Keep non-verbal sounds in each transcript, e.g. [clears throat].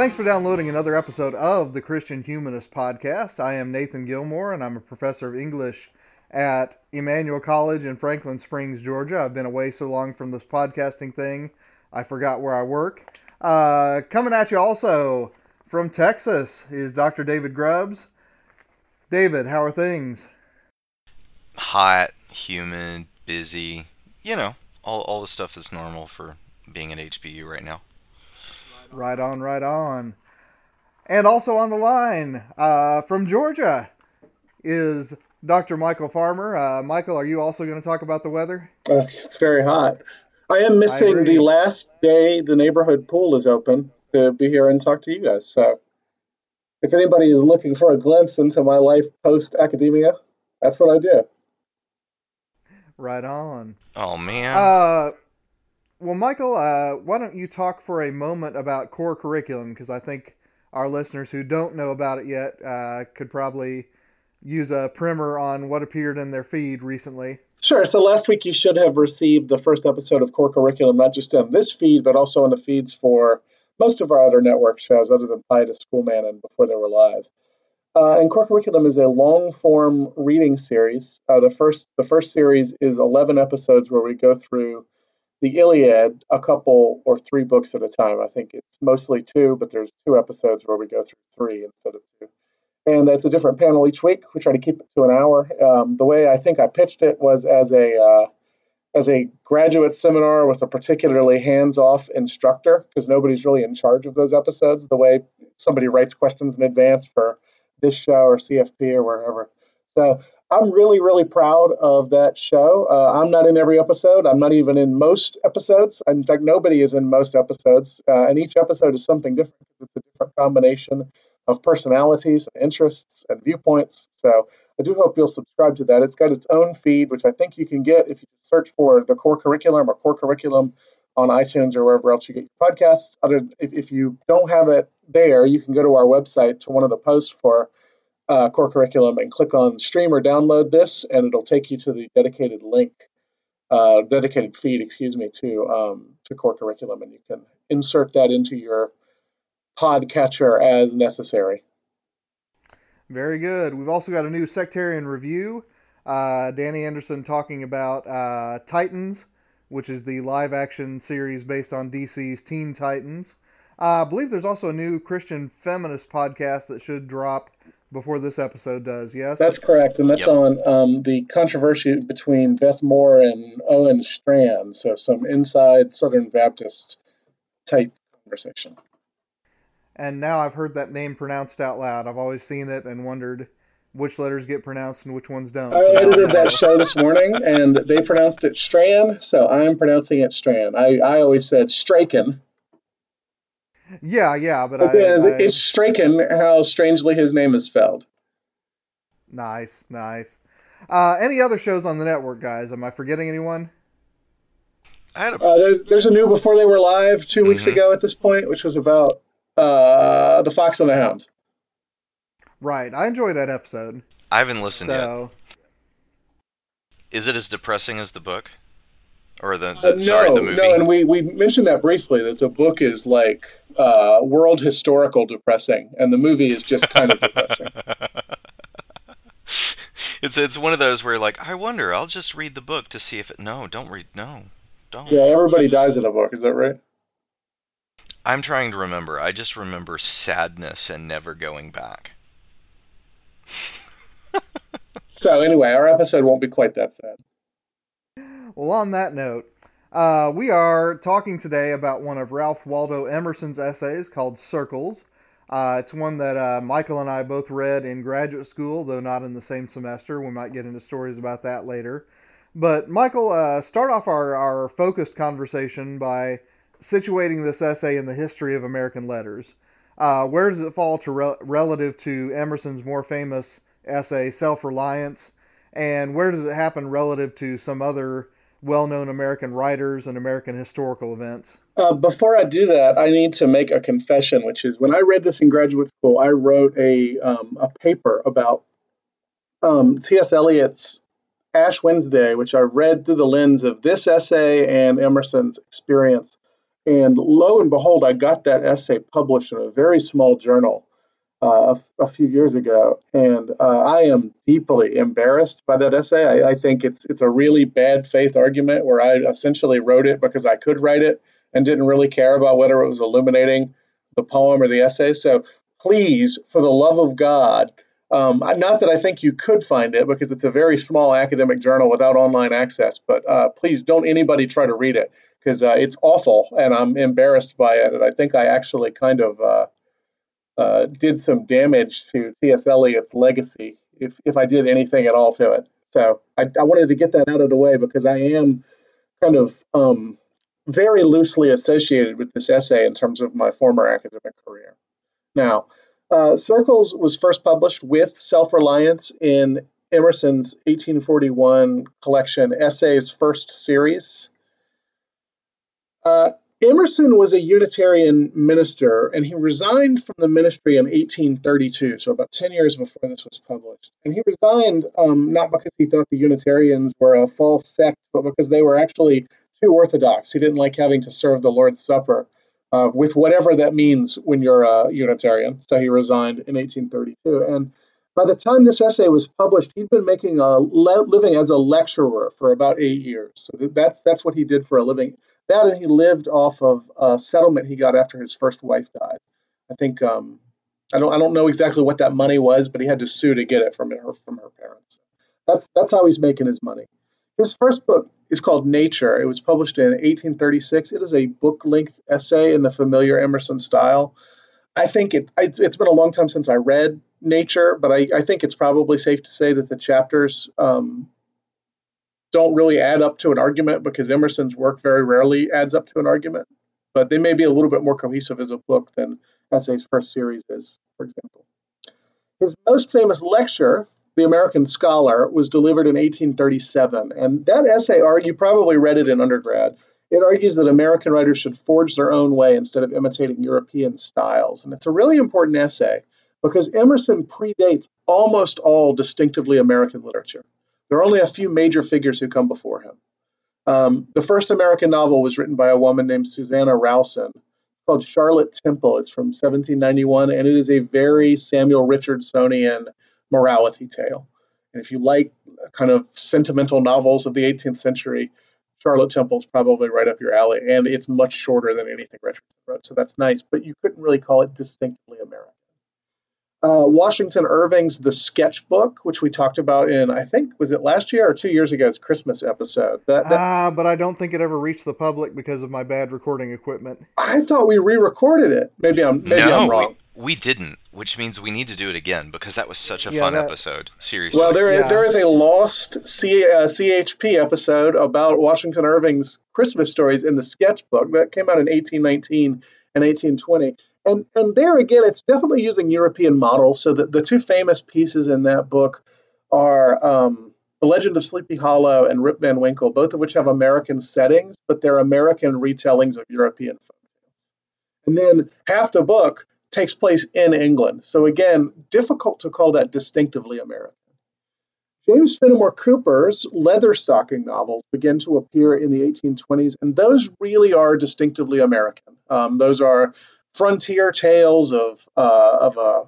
Thanks for downloading another episode of the Christian Humanist Podcast. I am Nathan Gilmour, and I'm a professor of English at Emmanuel College in Franklin Springs, Georgia. I've been away so long from this podcasting thing, I forgot where I work. Uh, coming at you also from Texas is Dr. David Grubbs. David, how are things? hot, humid, busy, you know, all all the stuff that's normal for being at HBU right now. Right on, right on. And also on the line uh, from Georgia is Dr. Michial Farmer. Uh, Michial, are you also going to talk about the weather? Uh, it's very hot. I am missing agree. the last day the neighborhood pool is open to be here and talk to you guys. So, if anybody is looking for a glimpse into my life post academia, that's what I do. Right on. Oh man. Uh, well, Michial, uh, why don't you talk for a moment about core curriculum? Because I think our listeners who don't know about it yet uh, could probably use a primer on what appeared in their feed recently. Sure. So last week you should have received the first episode of Core Curriculum, not just in this feed, but also in the feeds for most of our other network shows, other than Pie to Schoolman and before they were live. Uh, and Core Curriculum is a long form reading series. Uh, the first the first series is 11 episodes where we go through the Iliad, a couple or three books at a time. I think it's mostly two, but there's two episodes where we go through three instead of two. And it's a different panel each week. We try to keep it to an hour. Um, the way I think I pitched it was as a uh, as a graduate seminar with a particularly hands-off instructor, because nobody's really in charge of those episodes. The way somebody writes questions in advance for this show or CFP or wherever. So I'm really, really proud of that show. Uh, I'm not in every episode. I'm not even in most episodes. In fact, nobody is in most episodes. Uh, and each episode is something different. It's a different combination of personalities, and interests, and viewpoints. So I do hope you'll subscribe to that. It's got its own feed, which I think you can get if you search for the core curriculum or core curriculum on iTunes or wherever else you get your podcasts. If you don't have it there, you can go to our website to one of the posts for uh, core curriculum and click on stream or download this, and it'll take you to the dedicated link, uh, dedicated feed, excuse me, to um, to core curriculum, and you can insert that into your podcatcher as necessary. Very good. We've also got a new sectarian review. Uh, Danny Anderson talking about uh, Titans, which is the live action series based on DC's Teen Titans. Uh, I believe there's also a new Christian feminist podcast that should drop before this episode does. Yes, That's correct, and that's Yep. on um, the controversy between Beth Moore and Owen Strachan. So some inside Southern Baptist type conversation. and now I've heard that name pronounced out loud. I've always seen it and wondered which letters get pronounced and which ones don't. I So now I edited that show this morning, and they pronounced it Strand, so I'm pronouncing it Strand. I, I always said Straken. Yeah, yeah, but It's, I, it's, I- it's Straken, how strangely his name is spelled. nice, nice. Uh, any other shows on the network, guys? Am I forgetting anyone? I had a Uh, there's, there's a new Before They Were Live two weeks Mhm. ago at this point, which was about uh, the Fox and the Hound. Right, I enjoyed that episode. I haven't listened to So yet. Is it as depressing as the book? Or the, Uh, the sorry, no, the movie? no, and we, we mentioned that briefly that the book is like uh, world historical depressing, and the movie is just kind of depressing. [laughs] it's it's one of those where like I wonder. I'll just read the book to see if it. No, don't read. No, don't. Yeah, everybody dies in a book. Is that right? I'm trying to remember. I just remember sadness and never going back. [laughs] So anyway, our episode won't be quite that sad. Well, on that note, Uh, we are talking today about one of Ralph Waldo Emerson's essays called Circles. Uh, it's one that uh, Michial and I both read in graduate school, though not in the same semester. We might get into stories about that later. But, Michial, uh, start off our, our focused conversation by situating this essay in the history of American letters. Uh, where does it fall to rel relative to Emerson's more famous essay, Self Reliance? And where does it happen relative to some other well known American writers and American historical events? Uh, before I do that, I need to make a confession, which is when I read this in graduate school, I wrote a, um, a paper about um, T.S. Eliot's Ash Wednesday, which I read through the lens of this essay and Emerson's experience. And lo and behold, I got that essay published in a very small journal uh, a, few years ago, and uh, I am deeply embarrassed by that essay. I, I, think it's it's a really bad faith argument where I essentially wrote it because I could write it and didn't really care about whether it was illuminating the poem or the essay. So please, for the love of God, um, not that I think you could find it because it's a very small academic journal without online access, but uh, please don't anybody try to read it because uh, it's awful and I'm embarrassed by it. And I think I actually kind of uh, did some damage to T.S. Eliot's legacy if, if I did anything at all to it. So I, I wanted to get that out of the way because I am kind of um, very loosely associated with this essay in terms of my former academic career. Now, uh, Circles was first published with Self Reliance in Emerson's 1841 collection, Essays First Series. Uh, Emerson was a Unitarian minister, and he resigned from the ministry in 1832, so about 10 years before this was published. And he resigned um, not because he thought the Unitarians were a false sect, but because they were actually too orthodox. He didn't like having to serve the Lord's Supper uh, with whatever that means when you're a Unitarian. So he resigned in 1832. And by the time this essay was published, he'd been making a living as a lecturer for about eight years. So that's that's what he did for a living. That and he lived off of a settlement he got after his first wife died. I think um, I don't I don't know exactly what that money was, but he had to sue to get it from her from her parents. That's that's how he's making his money. His first book is called Nature. It was published in 1836. It is a book length essay in the familiar Emerson style. I think it, it's been a long time since I read Nature, but I, I think it's probably safe to say that the chapters um, don't really add up to an argument because Emerson's work very rarely adds up to an argument. But they may be a little bit more cohesive as a book than Essay's first series is, for example. His most famous lecture, The American Scholar, was delivered in 1837. And that essay, you probably read it in undergrad. It argues that American writers should forge their own way instead of imitating European styles. And it's a really important essay because Emerson predates almost all distinctively American literature. There are only a few major figures who come before him. Um, the first American novel was written by a woman named Susanna Rowson called Charlotte Temple. It's from 1791, and it is a very Samuel Richardsonian morality tale. And if you like kind of sentimental novels of the 18th century, Charlotte Temple is probably right up your alley, and it's much shorter than anything Richardson wrote, so that's nice. But you couldn't really call it distinctly American uh, Washington Irving's The Sketchbook, which we talked about in, I think, was it last year or two years ago's Christmas episode? That, that uh, but I don't think it ever reached the public because of my bad recording equipment. I thought we re-recorded it. Maybe I'm maybe no, I'm wrong. We, we didn't, which means we need to do it again because that was such a yeah, fun that, episode. Seriously. Well, there yeah. there is a lost C, uh, CHP episode about Washington Irving's Christmas stories in the Sketchbook that came out in 1819 and 1820 and and there again, it's definitely using European models. So the, the two famous pieces in that book are um, The Legend of Sleepy Hollow and Rip Van Winkle, both of which have American settings, but they're American retellings of European folk And then half the book takes place in England. So again, difficult to call that distinctively American. James Fenimore Cooper's leather stocking novels begin to appear in the 1820s, and those really are distinctively American. Um, those are frontier tales of uh, of a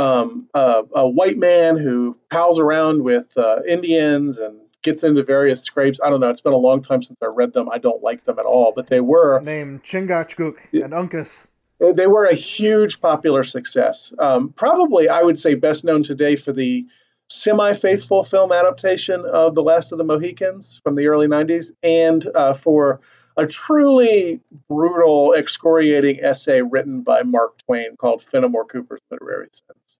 um, a, a, white man who pals around with uh, Indians and gets into various scrapes. I don't know. It's been a long time since I read them. I don't like them at all, but they were named Chingachgook and Uncas. They were a huge popular success. Um, probably, I would say, best known today for the semi faithful film adaptation of The Last of the Mohicans from the early 90s, and uh, for a truly brutal, excoriating essay written by Mark Twain called Fenimore Cooper's Literary Sense.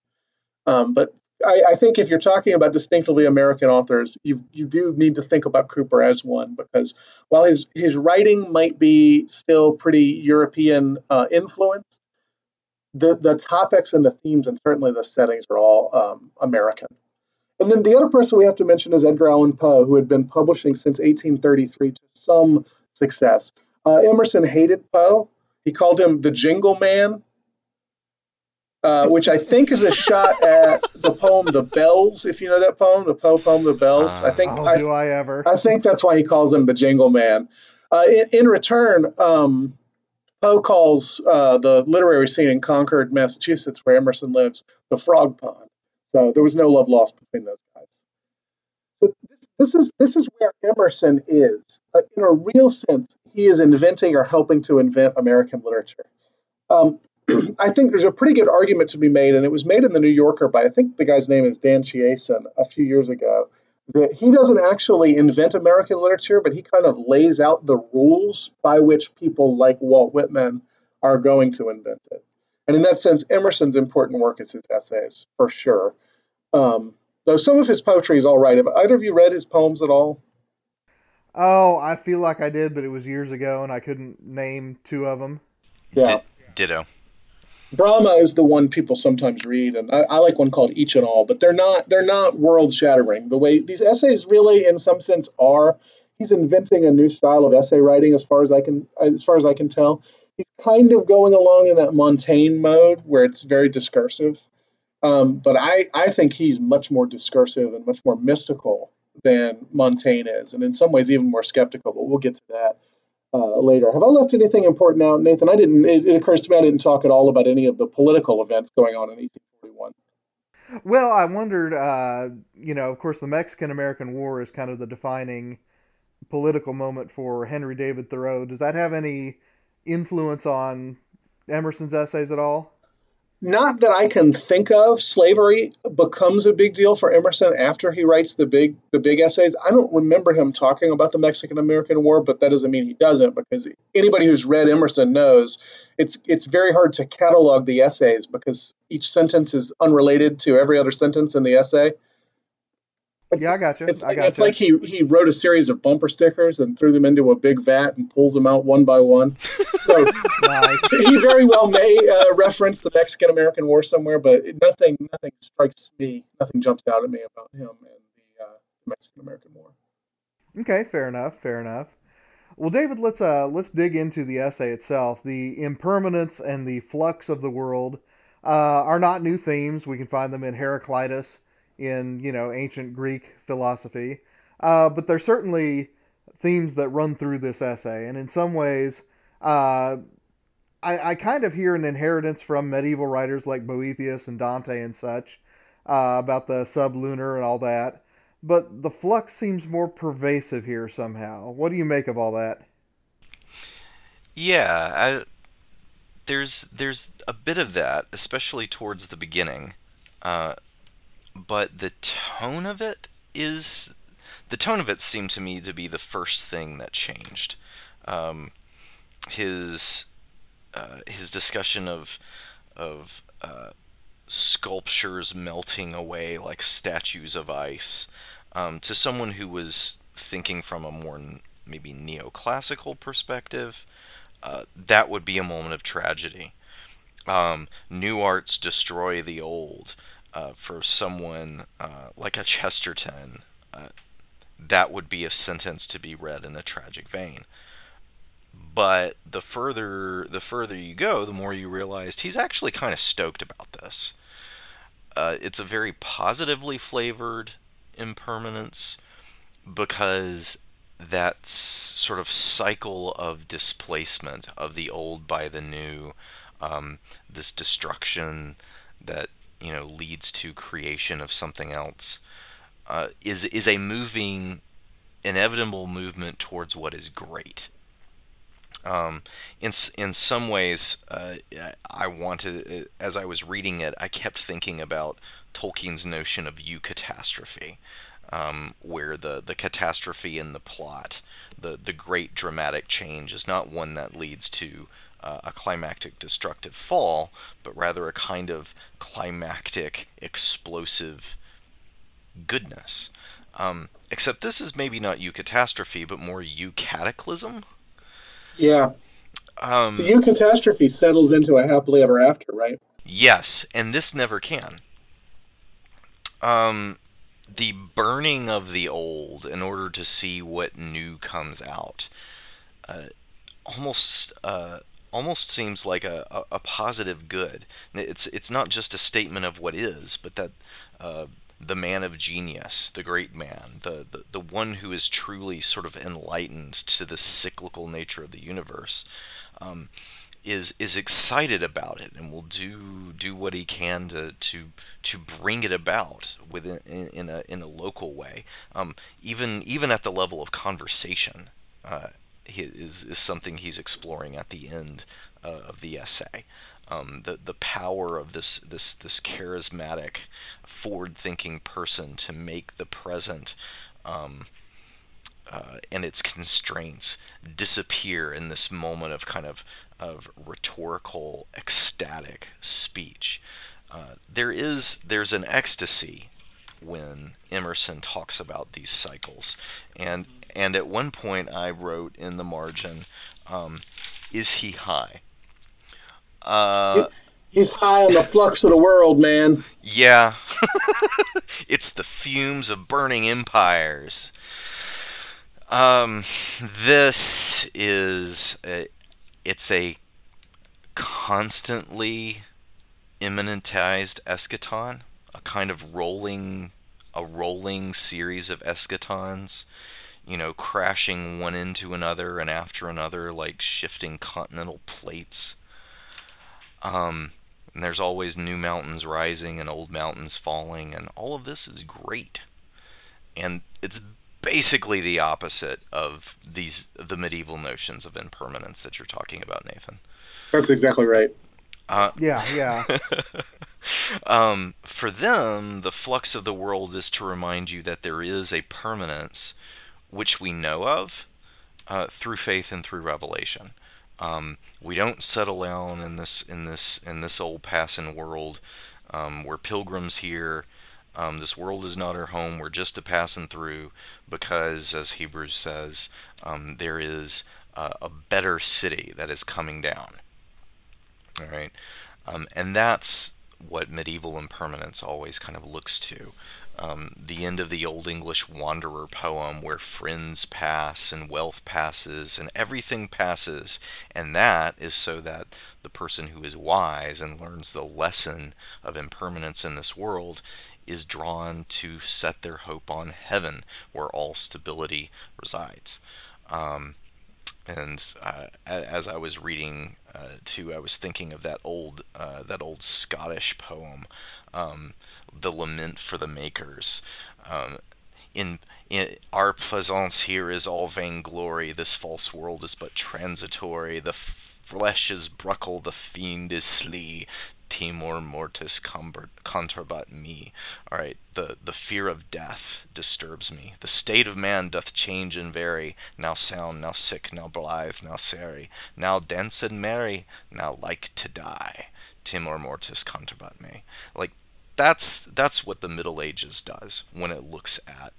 Um, but I, I, think if you're talking about distinctively American authors, you you do need to think about Cooper as one because while his his writing might be still pretty European uh, influenced, the the topics and the themes and certainly the settings are all um, American. And then the other person we have to mention is Edgar Allan Poe, who had been publishing since 1833 to some success. Uh, Emerson hated Poe. He called him the Jingle Man, uh, [laughs] which I think is a shot at the poem "The Bells." If you know that poem, the Poe poem "The Bells." I think. Oh, I, do I ever? I think that's why he calls him the Jingle Man. Uh, in, in, return, um, Poe calls uh, the literary scene in Concord, Massachusetts, where Emerson lives, the Frog Pond. So there was no love lost between those guys. So this, this is this is where Emerson is. Uh, in a real sense, he is inventing or helping to invent American literature. Um, [clears throat] I think there's a pretty good argument to be made, and it was made in the New Yorker by I think the guy's name is Dan Chiasson a few years ago. That he doesn't actually invent American literature, but he kind of lays out the rules by which people like Walt Whitman are going to invent it. And in that sense, Emerson's important work is his essays, for sure. Um, though some of his poetry is all right. Have either of you read his poems at all? Oh, I feel like I did, but it was years ago, and I couldn't name two of them. Yeah. Ditto. Brahma is the one people sometimes read, and I, I, like one called Each and All, but they're not they're not world shattering. The way these essays really, in some sense, are. He's inventing a new style of essay writing, as far as I can as far as I can tell. He's kind of going along in that Montaigne mode, where it's very discursive. Um, but I I think he's much more discursive and much more mystical than Montaigne is, and in some ways even more skeptical. But we'll get to that uh, later. Have I left anything important out, Nathan? I didn't. It, it, occurs to me I didn't talk at all about any of the political events going on in 1841. Well, I wondered. Uh, you know, of course, the Mexican American War is kind of the defining political moment for Henry David Thoreau. Does that have any influence on Emerson's essays at all? Not that I can think of, slavery becomes a big deal for Emerson after he writes the big the big essays. I don't remember him talking about the Mexican American War, but that doesn't mean he doesn't because anybody who's read Emerson knows it's it's very hard to catalog the essays because each sentence is unrelated to every other sentence in the essay. Yeah, I got you. It's, I got it's like he he wrote a series of bumper stickers and threw them into a big vat and pulls them out one by one. So [laughs] nice. he very well may uh, reference the Mexican American War somewhere, but nothing nothing strikes me, nothing jumps out at me about him and the uh, Mexican American War. Okay, fair enough. Fair enough. Well, David, let's uh let's dig into the essay itself. The impermanence and the flux of the world uh, are not new themes. We can find them in Heraclitus in you know ancient Greek philosophy, uh, but there's certainly themes that run through this essay, and in some ways, uh, I, I kind of hear an inheritance from medieval writers like Boethius and Dante and such uh, about the sublunar and all that. But the flux seems more pervasive here somehow. What do you make of all that? Yeah, I, there's there's a bit of that, especially towards the beginning. Uh, but the tone of it is the tone of it seemed to me to be the first thing that changed. Um, his uh, his discussion of of uh, sculptures melting away like statues of ice um, to someone who was thinking from a more maybe neoclassical perspective, uh, that would be a moment of tragedy. Um, new arts destroy the old uh, for someone uh, like a Chesterton, uh, that would be a sentence to be read in a tragic vein. But the further the further you go, the more you realize he's actually kind of stoked about this. Uh, it's a very positively flavored impermanence because that sort of cycle of displacement of the old by the new, um, this destruction that you know leads to creation of something else uh, is is a moving inevitable movement towards what is great. Um, in in some ways uh, I wanted, as I was reading it, I kept thinking about Tolkien's notion of eucatastrophe, um, where the, the catastrophe in the plot, the, the great dramatic change, is not one that leads to uh, a climactic destructive fall, but rather a kind of climactic explosive goodness. Um, except this is maybe not eucatastrophe, but more eucataclysm. Yeah. Um, The catastrophe settles into a happily ever after, right? Yes, and this never can. Um, the burning of the old in order to see what new comes out uh, almost uh, almost seems like a, a, a positive good. It's it's not just a statement of what is, but that uh, the man of genius, the great man, the, the the one who is truly sort of enlightened to the cyclical nature of the universe, um, is is excited about it and will do do what he can to to to bring it about within in, in a in a local way, um, even even at the level of conversation. Uh, is something he's exploring at the end uh, of the essay. Um, the the power of this this this charismatic, forward-thinking person to make the present um, uh, and its constraints disappear in this moment of kind of of rhetorical, ecstatic speech. Uh, there is there's an ecstasy when Emerson talks about these cycles, and and at one point I wrote in the margin, um, "Is he high?" Uh, He's high on the flux of the world, man. yeah, [laughs] it's the fumes of burning empires. Um, this is a, it's a constantly immanentized eschaton, a kind of rolling a rolling series of eschatons, you know, crashing one into another and after another like shifting continental plates. Um, and there's always new mountains rising and old mountains falling, and all of this is great. And it's basically the opposite of these the medieval notions of impermanence that you're talking about, Nathan. That's exactly right. Uh, Yeah, yeah. [laughs] um, for them, the flux of the world is to remind you that there is a permanence which we know of uh, through faith and through revelation. Um, we don't settle down in this in this in this old passing world. Um, we're pilgrims here. Um, this world is not our home. We're just a passing through because, as Hebrews says, um, there is uh, a better city that is coming down. All right, um, and that's what medieval impermanence always kind of looks to. Um, the end of the Old English Wanderer poem, where friends pass and wealth passes and everything passes, and that is so that the person who is wise and learns the lesson of impermanence in this world is drawn to set their hope on heaven, where all stability resides. Um, and uh, as I was reading uh, too, I was thinking of that old uh, that old Scottish poem, um, "The Lament for the Makers." Um, in, in our pleasance here is all vainglory. This false world is but transitory. The flesh is bruckle, the fiend is slee. Timor mortis conturbat me. All right, the the fear of death disturbs me. The state of man doth change and vary. Now sound, now sick, now blithe, now merry. Now dense and merry, now like to die. Timor mortis conturbat me. Like that's that's what the Middle Ages does when it looks at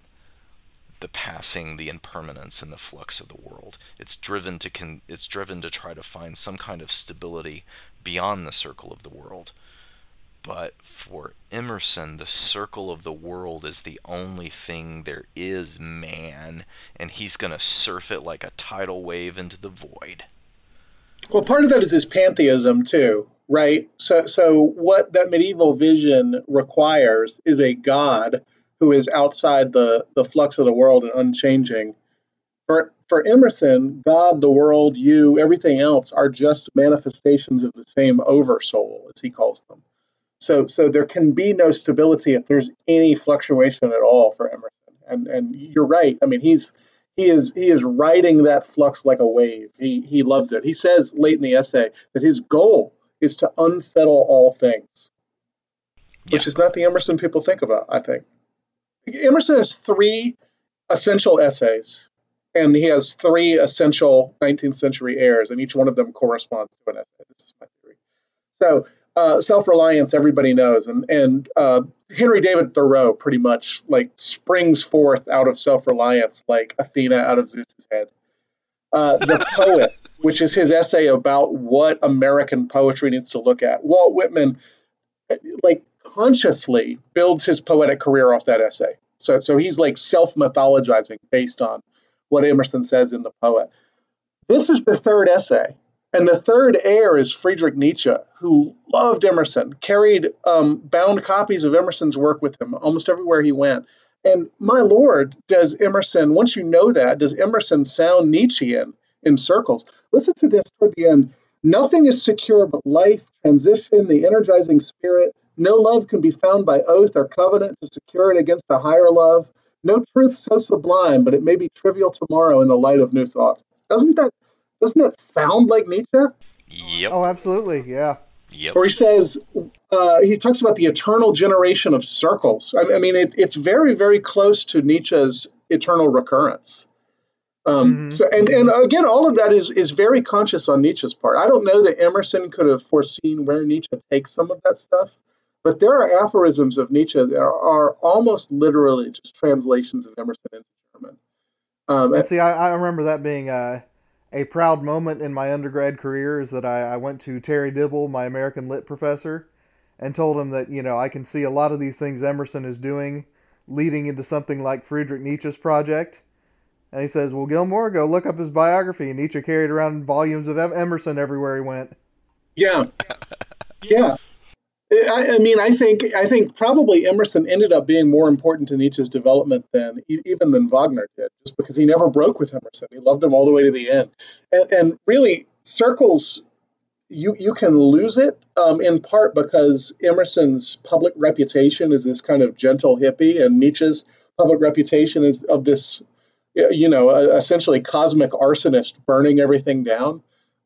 the passing, the impermanence, and the flux of the world. It's driven to con- it's driven to try to find some kind of stability beyond the circle of the world. But for Emerson, the circle of the world is the only thing there is, man, and he's going to surf it like a tidal wave into the void. Well, part of that is his pantheism too, right? So, so what that medieval vision requires is a God who is outside the the flux of the world and unchanging. For for Emerson, God, the world, you, everything else are just manifestations of the same oversoul, as he calls them. So, so there can be no stability if there's any fluctuation at all for Emerson. And and you're right. I mean, he's he is he is riding that flux like a wave. He he loves it. He says late in the essay that his goal is to unsettle all things, which is not the Emerson people think about. I think Emerson has three essential essays, and he has three essential 19th century heirs, and each one of them corresponds to an essay. This is my theory. So uh, self-reliance, everybody knows, and and uh, Henry David Thoreau pretty much like springs forth out of self-reliance like Athena out of Zeus's head. Uh, the [laughs] poet, which is his essay about what American poetry needs to look at. Walt Whitman, like consciously builds his poetic career off that essay. So so he's like self-mythologizing based on what Emerson says in the poet. This is the third essay. And the third heir is Friedrich Nietzsche, who loved Emerson, carried um, bound copies of Emerson's work with him almost everywhere he went. And my lord, does Emerson, once you know that, does Emerson sound Nietzschean in circles? Listen to this toward the end. Nothing is secure but life, transition, the energizing spirit. No love can be found by oath or covenant to secure it against a higher love. No truth so sublime, but it may be trivial tomorrow in the light of new thoughts. Doesn't that doesn't that sound like Nietzsche? Yep. Oh, absolutely. Yeah. Yep. Or he says uh, he talks about the eternal generation of circles. I, I mean, it, it's very very close to Nietzsche's eternal recurrence. Um, Mhm. So and and again, all of that is is very conscious on Nietzsche's part. I don't know that Emerson could have foreseen where Nietzsche takes some of that stuff, but there are aphorisms of Nietzsche that are, are almost literally just translations of Emerson into German. Um, And see, I, I remember that being uh, a proud moment in my undergrad career is that I, I went to Terry Dibble, my American Lit professor, and told him that, you know, I can see a lot of these things Emerson is doing leading into something like Friedrich Nietzsche's project. And he says, Well, Gilmour, go look up his biography. And Nietzsche carried around volumes of Emerson everywhere he went. Yeah, [laughs] yeah. I, I mean, I think I think probably Emerson ended up being more important to Nietzsche's development than even than Wagner did, just because he never broke with Emerson. He loved him all the way to the end, and, and really, circles you you can lose it um, in part because Emerson's public reputation is this kind of gentle hippie, and Nietzsche's public reputation is of this, you know, uh, essentially cosmic arsonist burning everything down.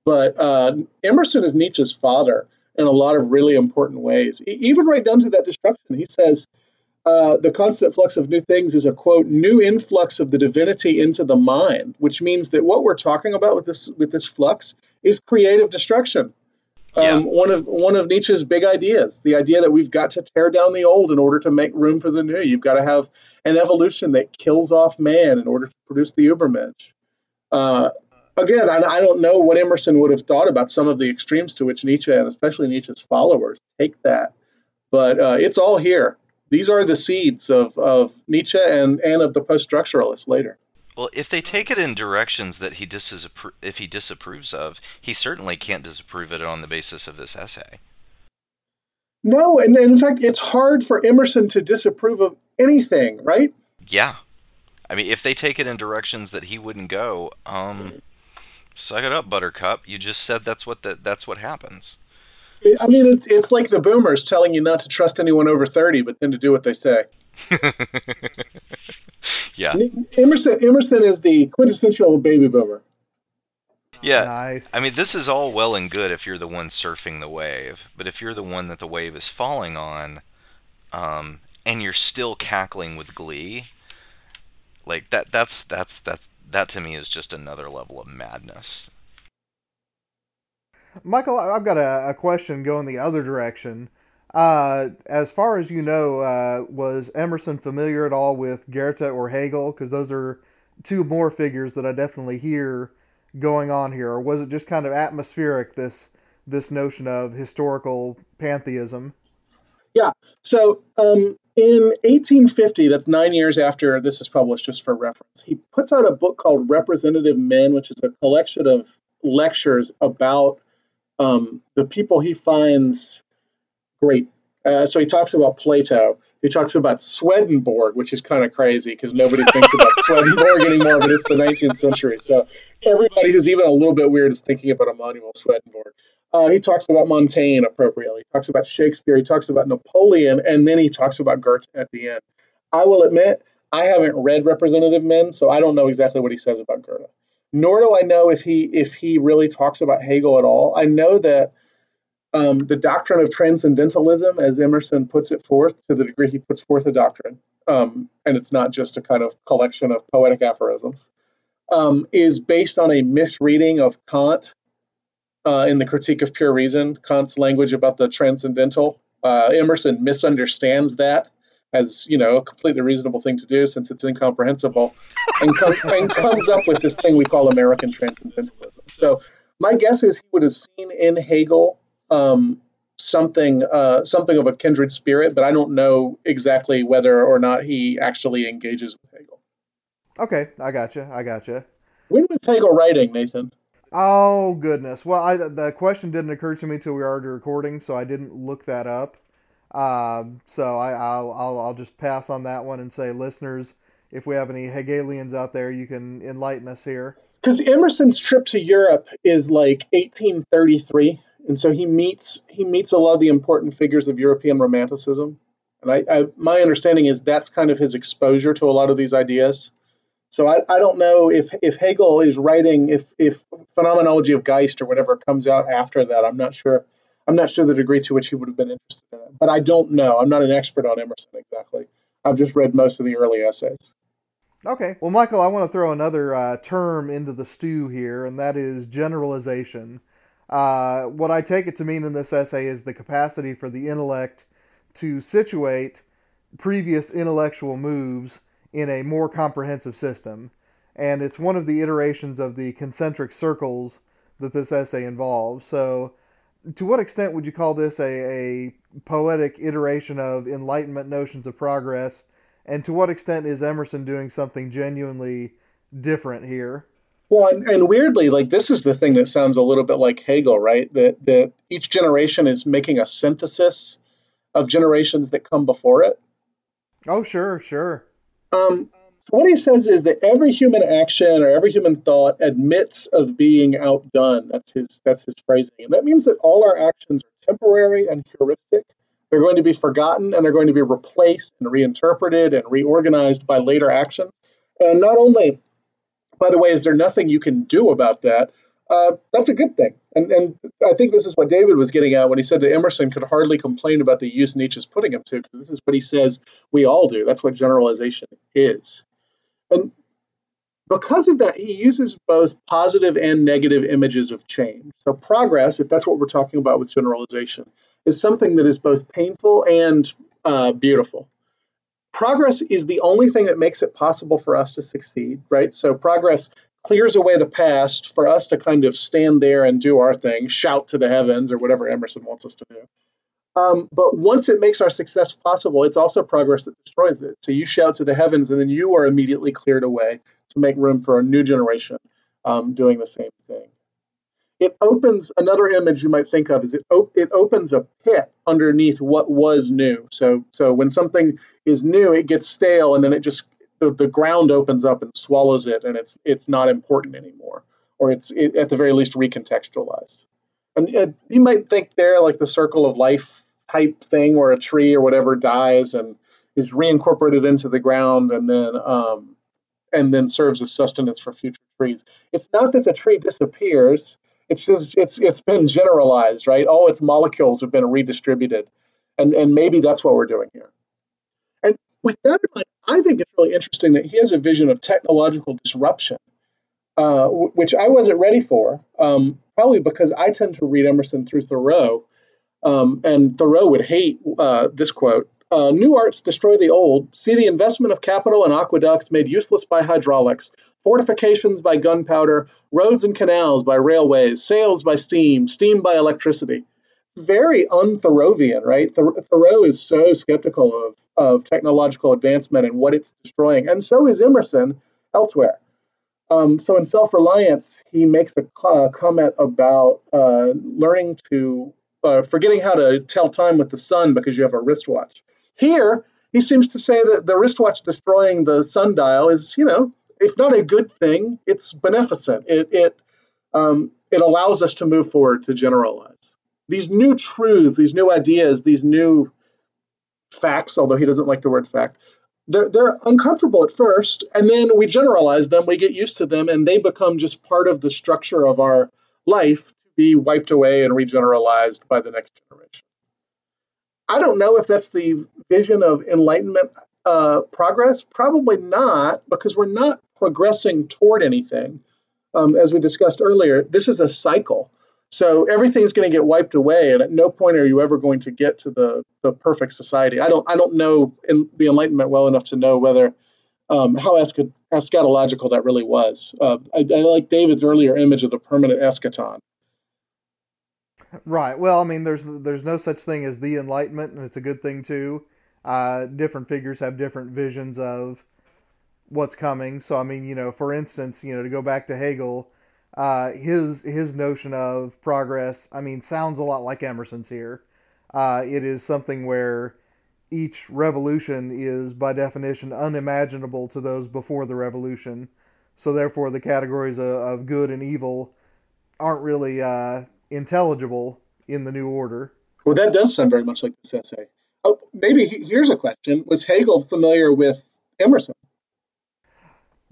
But uh, Emerson is Nietzsche's father in a lot of really important ways, even right down to that destruction. He says. Uh, the constant flux of new things is a quote new influx of the divinity into the mind, which means that what we're talking about with this with this flux is creative destruction. Yeah. Um, one of one of Nietzsche's big ideas, the idea that we've got to tear down the old in order to make room for the new. You've got to have an evolution that kills off man in order to produce the Übermensch. Uh, again, I, I don't know what Emerson would have thought about some of the extremes to which Nietzsche and especially Nietzsche's followers take that, but uh, it's all here. These are the seeds of, of Nietzsche and, and of the post structuralists later. Well, if they take it in directions that he disappro- if he disapproves of, he certainly can't disapprove it on the basis of this essay. No, and, and in fact, it's hard for Emerson to disapprove of anything, right? Yeah. I mean, if they take it in directions that he wouldn't go, um, suck it up, Buttercup. You just said that's what the, that's what happens. I mean, it's it's like the boomers telling you not to trust anyone over thirty, but then to do what they say. [laughs] yeah. Emerson Emerson is the quintessential baby boomer. Yeah. Nice. I mean, this is all well and good if you're the one surfing the wave, but if you're the one that the wave is falling on, um, and you're still cackling with glee, like that, that's that's that's that to me is just another level of madness. Michial, I- I've got a, a question going the other direction. Uh, as far as you know, uh, was Emerson familiar at all with Goethe or Hegel? Because those are two more figures that I definitely hear going on here. Or was it just kind of atmospheric this this notion of historical pantheism? Yeah. So um, in 1850, that's nine years after this is published, just for reference, he puts out a book called Representative Men, which is a collection of lectures about um, the people he finds great. Uh, so he talks about Plato. He talks about Swedenborg, which is kind of crazy because nobody thinks about [laughs] Swedenborg anymore, but it's the 19th century. So everybody who's even a little bit weird is thinking about Emmanuel Swedenborg. Uh, he talks about Montaigne appropriately. He talks about Shakespeare. He talks about Napoleon, and then he talks about Goethe at the end. I will admit, I haven't read Representative Men, so I don't know exactly what he says about Goethe. Nor do I know if he if he really talks about Hegel at all. I know that um, the doctrine of transcendentalism, as Emerson puts it forth, to the degree he puts forth a doctrine, um, and it's not just a kind of collection of poetic aphorisms, um, is based on a misreading of Kant uh, in the Critique of Pure Reason, Kant's language about the transcendental. Uh, Emerson misunderstands that as you know a completely reasonable thing to do since it's incomprehensible, and, com- [laughs] and comes up with this thing we call American transcendentalism. So my guess is he would have seen in Hegel um, something uh, something of a kindred spirit, but I don't know exactly whether or not he actually engages with Hegel. Okay, I gotcha. I gotcha. When was Hegel writing, Nathan? Oh goodness. Well, I, the question didn't occur to me till we were already recording, so I didn't look that up. Um, so I, I'll, I'll I'll just pass on that one and say, listeners, if we have any Hegelians out there, you can enlighten us here. Because Emerson's trip to Europe is like 1833, and so he meets he meets a lot of the important figures of European Romanticism. And I, I my understanding is that's kind of his exposure to a lot of these ideas. So I, I don't know if, if Hegel is writing if if phenomenology of Geist or whatever comes out after that. I'm not sure. I'm not sure the degree to which he would have been interested in it. But I don't know. I'm not an expert on Emerson exactly. I've just read most of the early essays. Okay. Well, Michial, I want to throw another uh, term into the stew here, and that is generalization. Uh, what I take it to mean in this essay is the capacity for the intellect to situate previous intellectual moves in a more comprehensive system. And it's one of the iterations of the concentric circles that this essay involves. So, to what extent would you call this a, a poetic iteration of Enlightenment notions of progress? And to what extent is Emerson doing something genuinely different here? Well, and, and weirdly, like this is the thing that sounds a little bit like Hegel, right? That that each generation is making a synthesis of generations that come before it. Oh, sure, sure. Um, what he says is that every human action or every human thought admits of being outdone. That's his that's his phrasing, and that means that all our actions are temporary and heuristic. They're going to be forgotten and they're going to be replaced and reinterpreted and reorganized by later actions. And not only, by the way, is there nothing you can do about that? Uh, that's a good thing. And, and I think this is what David was getting at when he said that Emerson could hardly complain about the use Nietzsche's putting him to, because this is what he says we all do. That's what generalization is. And because of that, he uses both positive and negative images of change. So, progress, if that's what we're talking about with generalization, is something that is both painful and uh, beautiful. Progress is the only thing that makes it possible for us to succeed, right? So, progress clears away the past for us to kind of stand there and do our thing, shout to the heavens, or whatever Emerson wants us to do. Um, but once it makes our success possible, it's also progress that destroys it. So you shout to the heavens, and then you are immediately cleared away to make room for a new generation um, doing the same thing. It opens another image you might think of is it op- it opens a pit underneath what was new. So so when something is new, it gets stale, and then it just the, the ground opens up and swallows it, and it's it's not important anymore, or it's it, at the very least recontextualized. And uh, you might think there like the circle of life type thing, where a tree or whatever dies and is reincorporated into the ground, and then um, and then serves as sustenance for future trees. It's not that the tree disappears; it's just, it's it's been generalized, right? All its molecules have been redistributed, and and maybe that's what we're doing here. With that in mind, I think it's really interesting that he has a vision of technological disruption, uh, w- which I wasn't ready for, um, probably because I tend to read Emerson through Thoreau, um, and Thoreau would hate uh, this quote. Uh, new arts destroy the old. See the investment of capital in aqueducts made useless by hydraulics, fortifications by gunpowder, roads and canals by railways, sails by steam, steam by electricity. Very un-Thoreauvian, right? Thoreau is so skeptical of, of technological advancement and what it's destroying, and so is Emerson elsewhere. Um, so in self-reliance, he makes a co- comment about uh, learning to uh, forgetting how to tell time with the sun because you have a wristwatch. Here, he seems to say that the wristwatch destroying the sundial is, you know, if not a good thing, it's beneficent. It it um, it allows us to move forward to generalize these new truths, these new ideas, these new facts. Although he doesn't like the word fact, they're, they're uncomfortable at first, and then we generalize them, we get used to them, and they become just part of the structure of our life to be wiped away and regeneralized by the next generation. I don't know if that's the vision of Enlightenment uh, progress. Probably not, because we're not progressing toward anything. Um, as we discussed earlier, this is a cycle. So everything's going to get wiped away, and at no point are you ever going to get to the, the perfect society. I don't I don't know in the Enlightenment well enough to know whether um, how eschatological that really was. Uh, I, I like David's earlier image of the permanent eschaton. Right. Well, I mean, there's there's no such thing as the Enlightenment, and it's a good thing too. Uh, different figures have different visions of what's coming. So, I mean, you know, for instance, you know, to go back to Hegel, uh, his his notion of progress, I mean, sounds a lot like Emerson's here. Uh, it is something where each revolution is, by definition, unimaginable to those before the revolution. So, therefore, the categories of, of good and evil aren't really uh, intelligible in the new order. Well, that does sound very much like this essay. Oh, maybe he, here's a question: Was Hegel familiar with Emerson?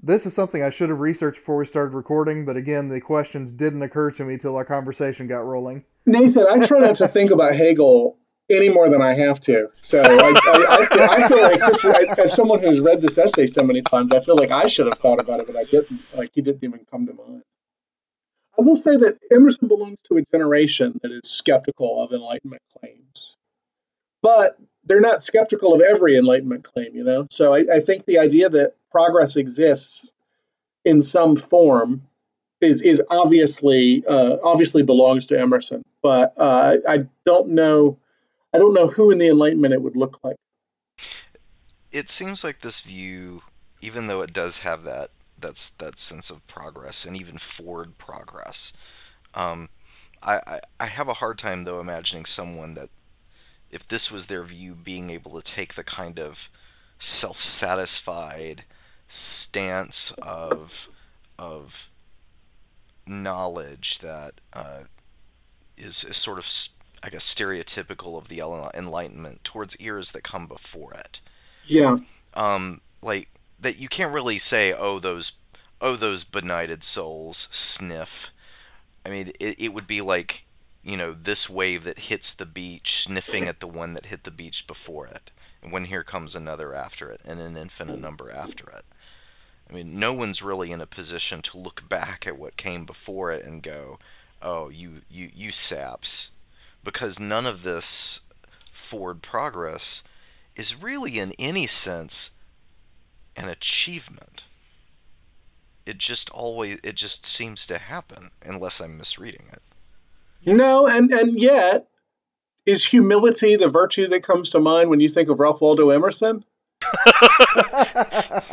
This is something I should have researched before we started recording, but again, the questions didn't occur to me till our conversation got rolling. Nathan, I try not to think about Hegel any more than I have to. So I, I, I, feel, I feel like this, as someone who's read this essay so many times, I feel like I should have thought about it, but I didn't. Like he didn't even come to mind. I will say that Emerson belongs to a generation that is skeptical of Enlightenment claims, but they're not skeptical of every Enlightenment claim. You know, so I, I think the idea that progress exists in some form is is obviously uh, obviously belongs to Emerson, but uh, I don't know I don't know who in the Enlightenment it would look like. It seems like this view, even though it does have that that's that sense of progress and even forward progress, um, I, I I have a hard time though imagining someone that if this was their view, being able to take the kind of self-satisfied stance of of knowledge that uh, is is sort of I guess stereotypical of the Enlightenment towards eras that come before it. Yeah. Um, like that you can't really say, oh those, oh those benighted souls sniff. I mean, it it would be like you know this wave that hits the beach sniffing at the one that hit the beach before it, and when here comes another after it, and an infinite number after it. I mean, no one's really in a position to look back at what came before it and go, "Oh, you you you saps," because none of this forward progress is really, in any sense, an achievement. It just always it just seems to happen, unless I'm misreading it. No, and and yet, is humility the virtue that comes to mind when you think of Ralph Waldo Emerson? [laughs]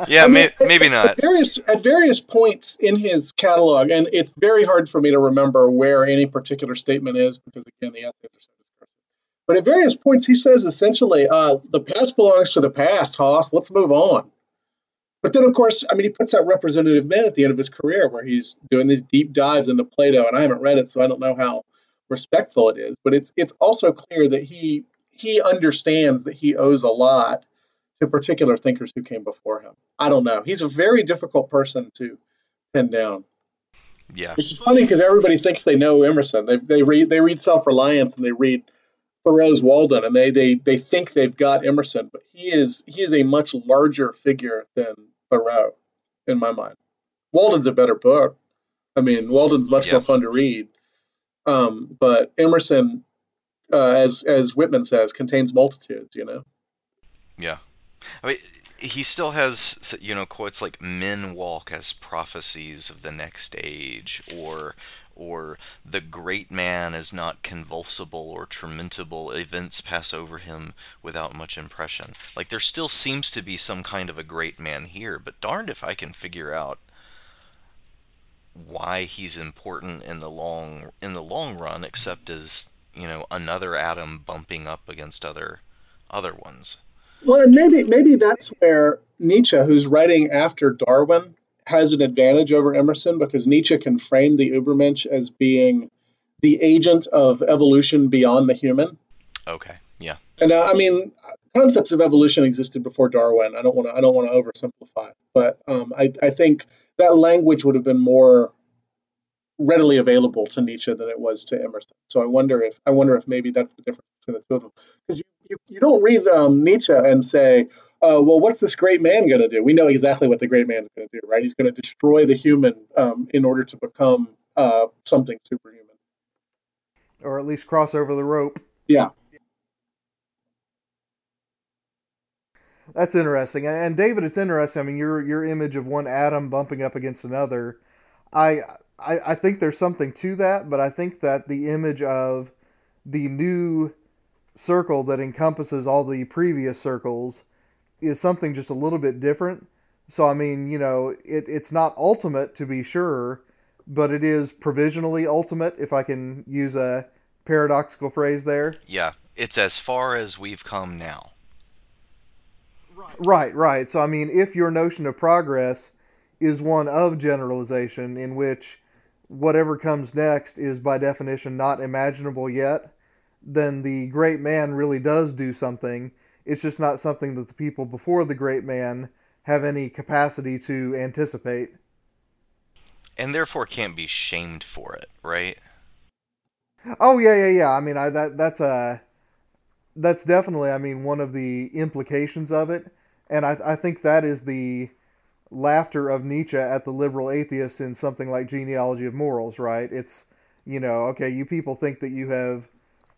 yeah, I mean, may, maybe at, not. At various at various points in his catalog, and it's very hard for me to remember where any particular statement is because again, the essays are so. But at various points, he says essentially, uh, "The past belongs to the past, Hoss. Let's move on." But then, of course, I mean, he puts out Representative Men at the end of his career, where he's doing these deep dives into Plato, and I haven't read it, so I don't know how respectful it is. But it's it's also clear that he he understands that he owes a lot to particular thinkers who came before him. I don't know. He's a very difficult person to pin down. Yeah. Which is funny because everybody thinks they know Emerson. They, they read they read Self Reliance and they read Thoreau's Walden and they, they they think they've got Emerson, but he is he is a much larger figure than Thoreau, in my mind. Walden's a better book. I mean, Walden's much Yeah. more fun to read. Um, but Emerson, uh, as as Whitman says, contains multitudes. You know. Yeah. I mean, he still has, you know, quotes like "Men walk as prophecies of the next age," or, or "The great man is not convulsible or tormentable. Events pass over him without much impression." Like there still seems to be some kind of a great man here, but darned if I can figure out why he's important in the long in the long run, except as you know another atom bumping up against other other ones. Well, and maybe maybe that's where Nietzsche, who's writing after Darwin, has an advantage over Emerson because Nietzsche can frame the Übermensch as being the agent of evolution beyond the human. Okay, yeah. And uh, I mean, concepts of evolution existed before Darwin. I don't want to I don't want to oversimplify, but um, I I think that language would have been more readily available to Nietzsche than it was to Emerson. So I wonder if I wonder if maybe that's the difference between the two of them. Because you, you, you don't read um, Nietzsche and say, uh, well, what's this great man going to do? We know exactly what the great man's going to do, right? He's going to destroy the human um, in order to become uh, something superhuman. Or at least cross over the rope. Yeah. That's interesting. And, David, it's interesting. I mean, your your image of one atom bumping up against another, I, I I think there's something to that, but I think that the image of the new circle that encompasses all the previous circles is something just a little bit different. So I mean, you know, it, it's not ultimate to be sure, but it is provisionally ultimate, if I can use a paradoxical phrase there. Yeah, it's as far as we've come now. Right, right. So I mean, if your notion of progress is one of generalization, in which whatever comes next is by definition not imaginable yet, then the great man really does do something. It's just not something that the people before the great man have any capacity to anticipate. And therefore can't be shamed for it, right? Oh yeah, yeah, yeah. I mean, I that that's a that's definitely, I mean, one of the implications of it, and I I think that is the laughter of Nietzsche at the liberal atheists in something like Genealogy of Morals, right? It's you know, okay, you people think that you have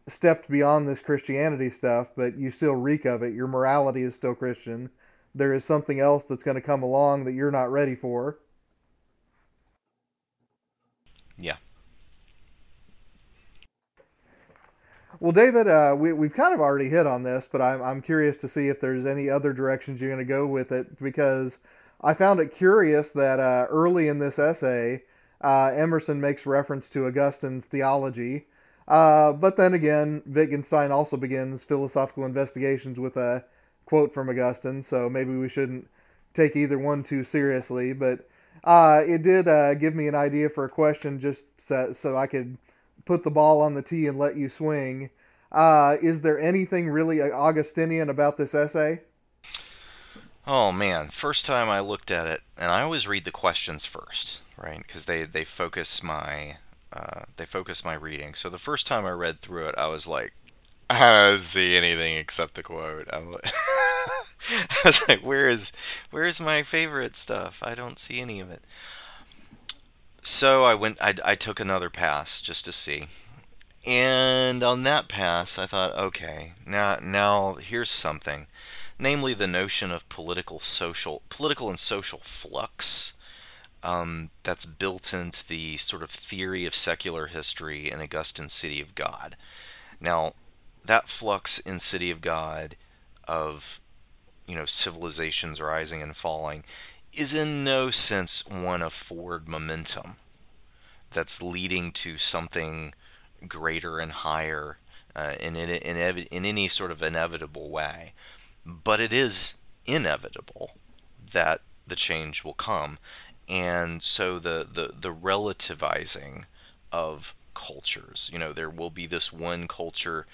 stepped beyond this Christianity stuff, but you still reek of it. Your morality is still Christian. There is something else that's going to come along that you're not ready for. Yeah. Well, David, uh, we, we've kind of already hit on this, but I'm, I'm curious to see if there's any other directions you're going to go with it because I found it curious that uh, early in this essay, uh, Emerson makes reference to Augustine's theology. Uh, but then again, Wittgenstein also begins philosophical investigations with a quote from Augustine, so maybe we shouldn't take either one too seriously. But uh, it did uh, give me an idea for a question just so, so I could put the ball on the tee and let you swing. Uh, is there anything really Augustinian about this essay? Oh man, first time I looked at it, and I always read the questions first, right? Because they they focus my uh, they focus my reading. So the first time I read through it, I was like, [laughs] I don't see anything except the quote. I'm like, [laughs] I was like, where is where's my favorite stuff? I don't see any of it. So I went. I I took another pass just to see. And on that pass, I thought, okay, now now here's something, namely the notion of political social political and social flux um, that's built into the sort of theory of secular history in Augustine's City of God. Now, that flux in City of God of you know civilizations rising and falling is in no sense one of forward momentum that's leading to something greater and higher uh, in, in, in, in any sort of inevitable way. But it is inevitable that the change will come and so the, the the relativizing of cultures you know there will be this one culture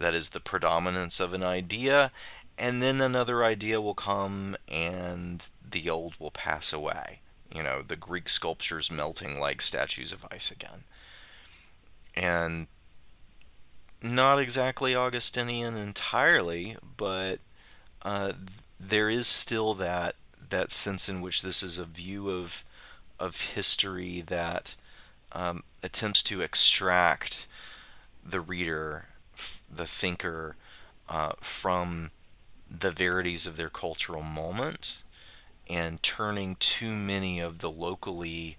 that is the predominance of an idea and then another idea will come and the old will pass away you know the greek sculptures melting like statues of ice again. And not exactly augustinian entirely but uh, there is still that that sense in which this is a view of of history that um, attempts to extract the reader, the thinker, uh, from the verities of their cultural moment and turning too many of the locally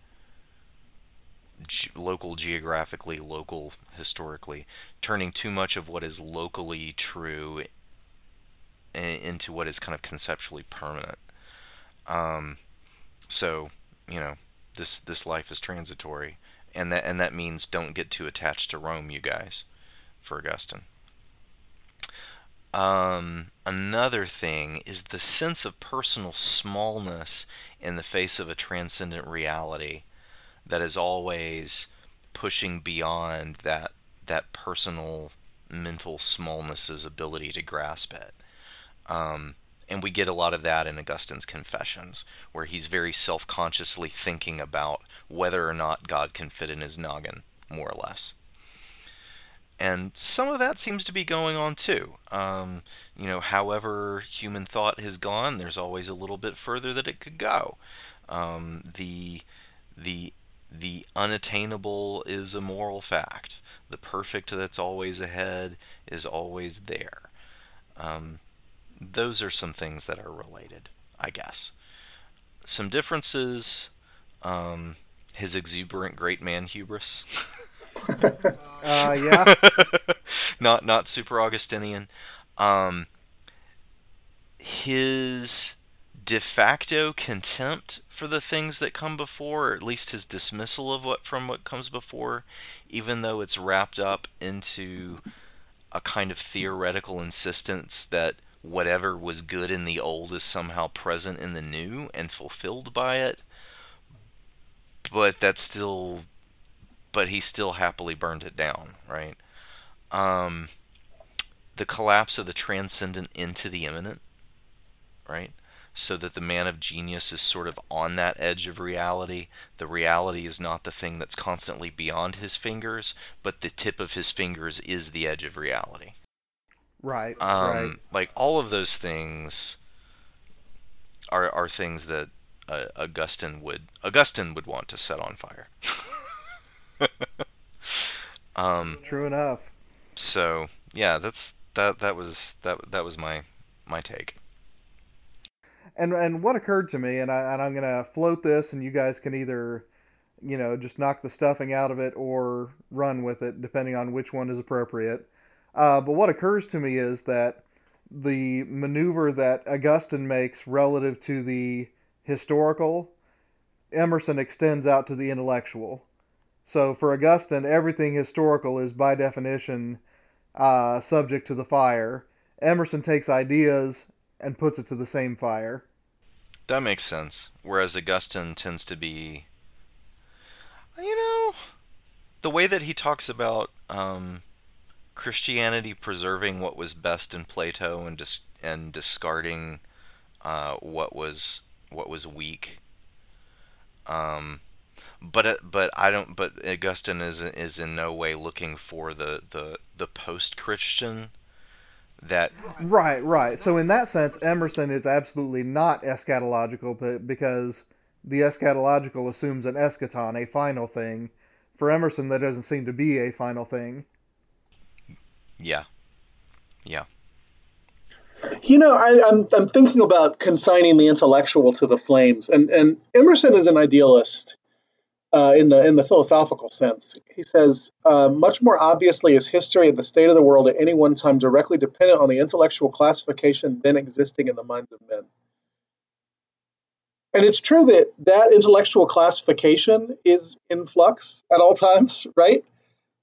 local geographically local historically turning too much of what is locally true into what is kind of conceptually permanent um, so you know this this life is transitory, and that and that means don't get too attached to Rome, you guys, for Augustine. Um, another thing is the sense of personal smallness in the face of a transcendent reality that is always pushing beyond that that personal mental smallness's ability to grasp it. Um, and we get a lot of that in Augustine's Confessions, where he's very self consciously thinking about whether or not God can fit in his noggin, more or less. And some of that seems to be going on too. Um, you know, however human thought has gone, there's always a little bit further that it could go. Um, the the the unattainable is a moral fact. The perfect that's always ahead is always there. Um, those are some things that are related, I guess. Some differences. Um, his exuberant great man hubris. [laughs] Uh, [laughs] yeah. not not super Augustinian. Um, his de facto contempt for the things that come before, or at least his dismissal of what from what comes before, even though it's wrapped up into a kind of theoretical insistence that whatever was good in the old is somehow present in the new and fulfilled by it. But that's still but he still happily burned it down, right? Um, the collapse of the transcendent into the immanent, right? So that the man of genius is sort of on that edge of reality. The reality is not the thing that's constantly beyond his fingers, but the tip of his fingers is the edge of reality. Right. Um, right. Like all of those things are are things that uh, Augustine would Augustine would want to set on fire. [laughs] [laughs] um, True enough. so yeah, that's that that was that that was my my take. And and what occurred to me, and I and I'm gonna float this, and you guys can either, you know, just knock the stuffing out of it or run with it, depending on which one is appropriate. Uh, but what occurs to me is that the maneuver that Augustine makes relative to the historical, Emerson extends out to the intellectual. So for Augustine, everything historical is by definition uh, subject to the fire. Emerson takes ideas and puts it to the same fire. That makes sense. Whereas Augustine tends to be, you know, the way that he talks about um, Christianity preserving what was best in Plato and dis- and discarding uh, what was what was weak. Um, but uh, but I don't. But Augustine is is in no way looking for the the the post Christian that Right, right. So in that sense, Emerson is absolutely not eschatological, but because the eschatological assumes an eschaton, a final thing. For Emerson, that doesn't seem to be a final thing. yeah yeah You know, I, I'm I'm thinking about consigning the intellectual to the flames, and and Emerson is an idealist uh, in the in the philosophical sense. He says uh, much more obviously is history and the state of the world at any one time directly dependent on the intellectual classification then existing in the minds of men. And it's true that that intellectual classification is in flux at all times, [laughs] right?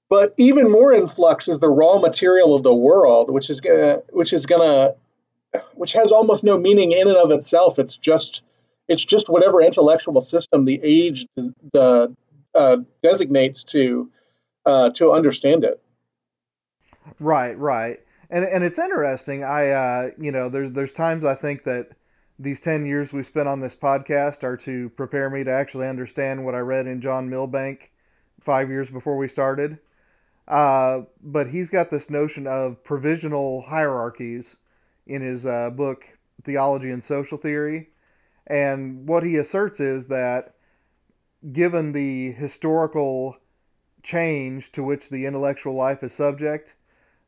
But even more in flux is the raw material of the world, which is gonna, which is gonna, which has almost no meaning in and of itself. It's just, it's just whatever intellectual system the age uh, uh, designates to uh, to understand it. Right, right. And and it's interesting. I uh, you know, there's there's times I think that these 10 years we spent on this podcast are to prepare me to actually understand what I read in John Milbank 5 years before we started. Uh, but he's got this notion of provisional hierarchies in his uh, book Theology and Social Theory. And what he asserts is that given the historical change to which the intellectual life is subject,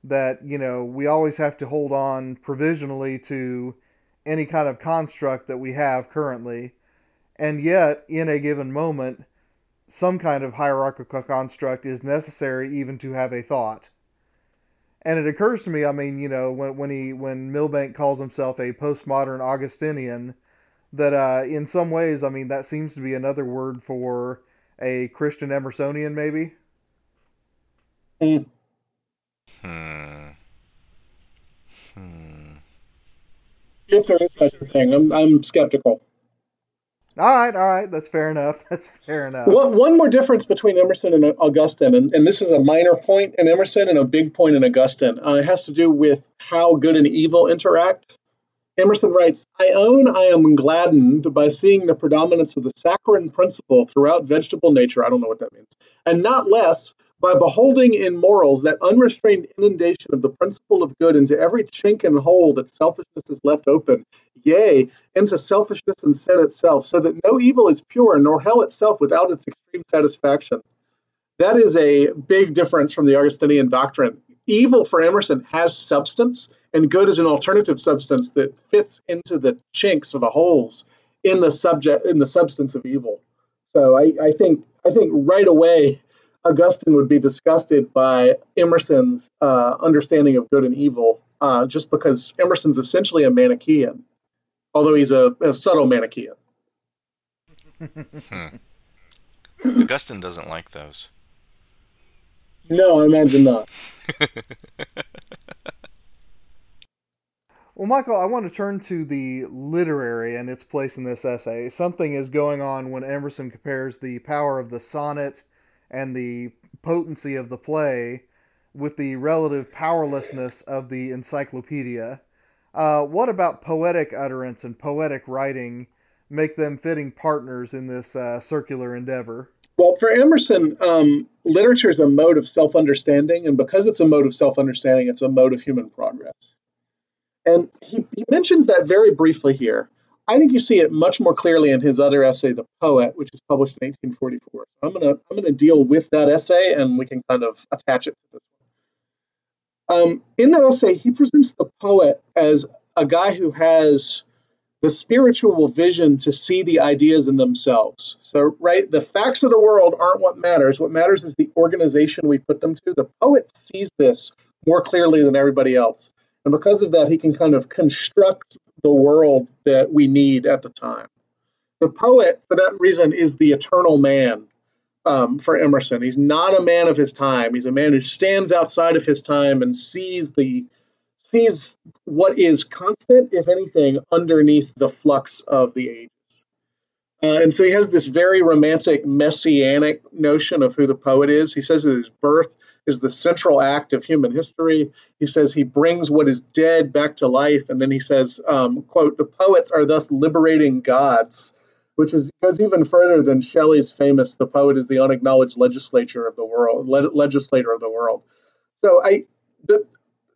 that, you know, we always have to hold on provisionally to any kind of construct that we have currently. And yet, in a given moment, some kind of hierarchical construct is necessary even to have a thought. And it occurs to me, I mean, you know, when, when he when Milbank calls himself a postmodern Augustinian, that uh, in some ways, I mean, that seems to be another word for a Christian Emersonian, maybe. Mm. hmm hmm If there is such a thing, I'm, I'm skeptical. All right, all right, that's fair enough. [laughs] That's fair enough. One, one more difference between Emerson and Augustine, and, and this is a minor point in Emerson and a big point in Augustine. Uh, it has to do with how good and evil interact. Emerson writes, I own I am gladdened by seeing the predominance of the saccharine principle throughout vegetable nature. I don't know what that means. And not less by beholding in morals that unrestrained inundation of the principle of good into every chink and hole that selfishness has left open, yea, into selfishness and sin itself, so that no evil is pure, nor hell itself without its extreme satisfaction. That is a big difference from the Augustinian doctrine. Evil for Emerson has substance, and good is an alternative substance that fits into the chinks or the holes in the subject in the substance of evil. So I, I think I think right away Augustine would be disgusted by Emerson's uh, understanding of good and evil, uh, just because Emerson's essentially a Manichaean, although he's a, a subtle Manichaean. Hmm. Augustine doesn't like those. No, I imagine not. [laughs] Well, Michial, I want to turn to the literary and its place in this essay. Something is going on when Emerson compares the power of the sonnet and the potency of the play with the relative powerlessness of the encyclopedia. Uh, what about poetic utterance and poetic writing make them fitting partners in this uh, circular endeavor? Well, for Emerson, um, literature is a mode of self understanding, and because it's a mode of self understanding, it's a mode of human progress. And he, he mentions that very briefly here. I think you see it much more clearly in his other essay, The Poet, which is published in 1844. I'm gonna I'm gonna deal with that essay, and we can kind of attach it to this one. Um, in that essay, he presents the poet as a guy who has the spiritual vision to see the ideas in themselves. So, right, the facts of the world aren't what matters. What matters is the organization we put them to. The poet sees this more clearly than everybody else. And because of that, he can kind of construct the world that we need at the time. The poet, for that reason, is the eternal man um, for Emerson. He's not a man of his time. He's a man who stands outside of his time and sees the sees what is constant, if anything, underneath the flux of the ages. Uh, and so he has this very romantic, messianic notion of who the poet is. He says that his birth is the central act of human history. He says he brings what is dead back to life, and then he says, um, "quote The poets are thus liberating gods." Which is goes even further than Shelley's famous "The poet is the unacknowledged legislature of the world, le- legislator of the world." So I, the,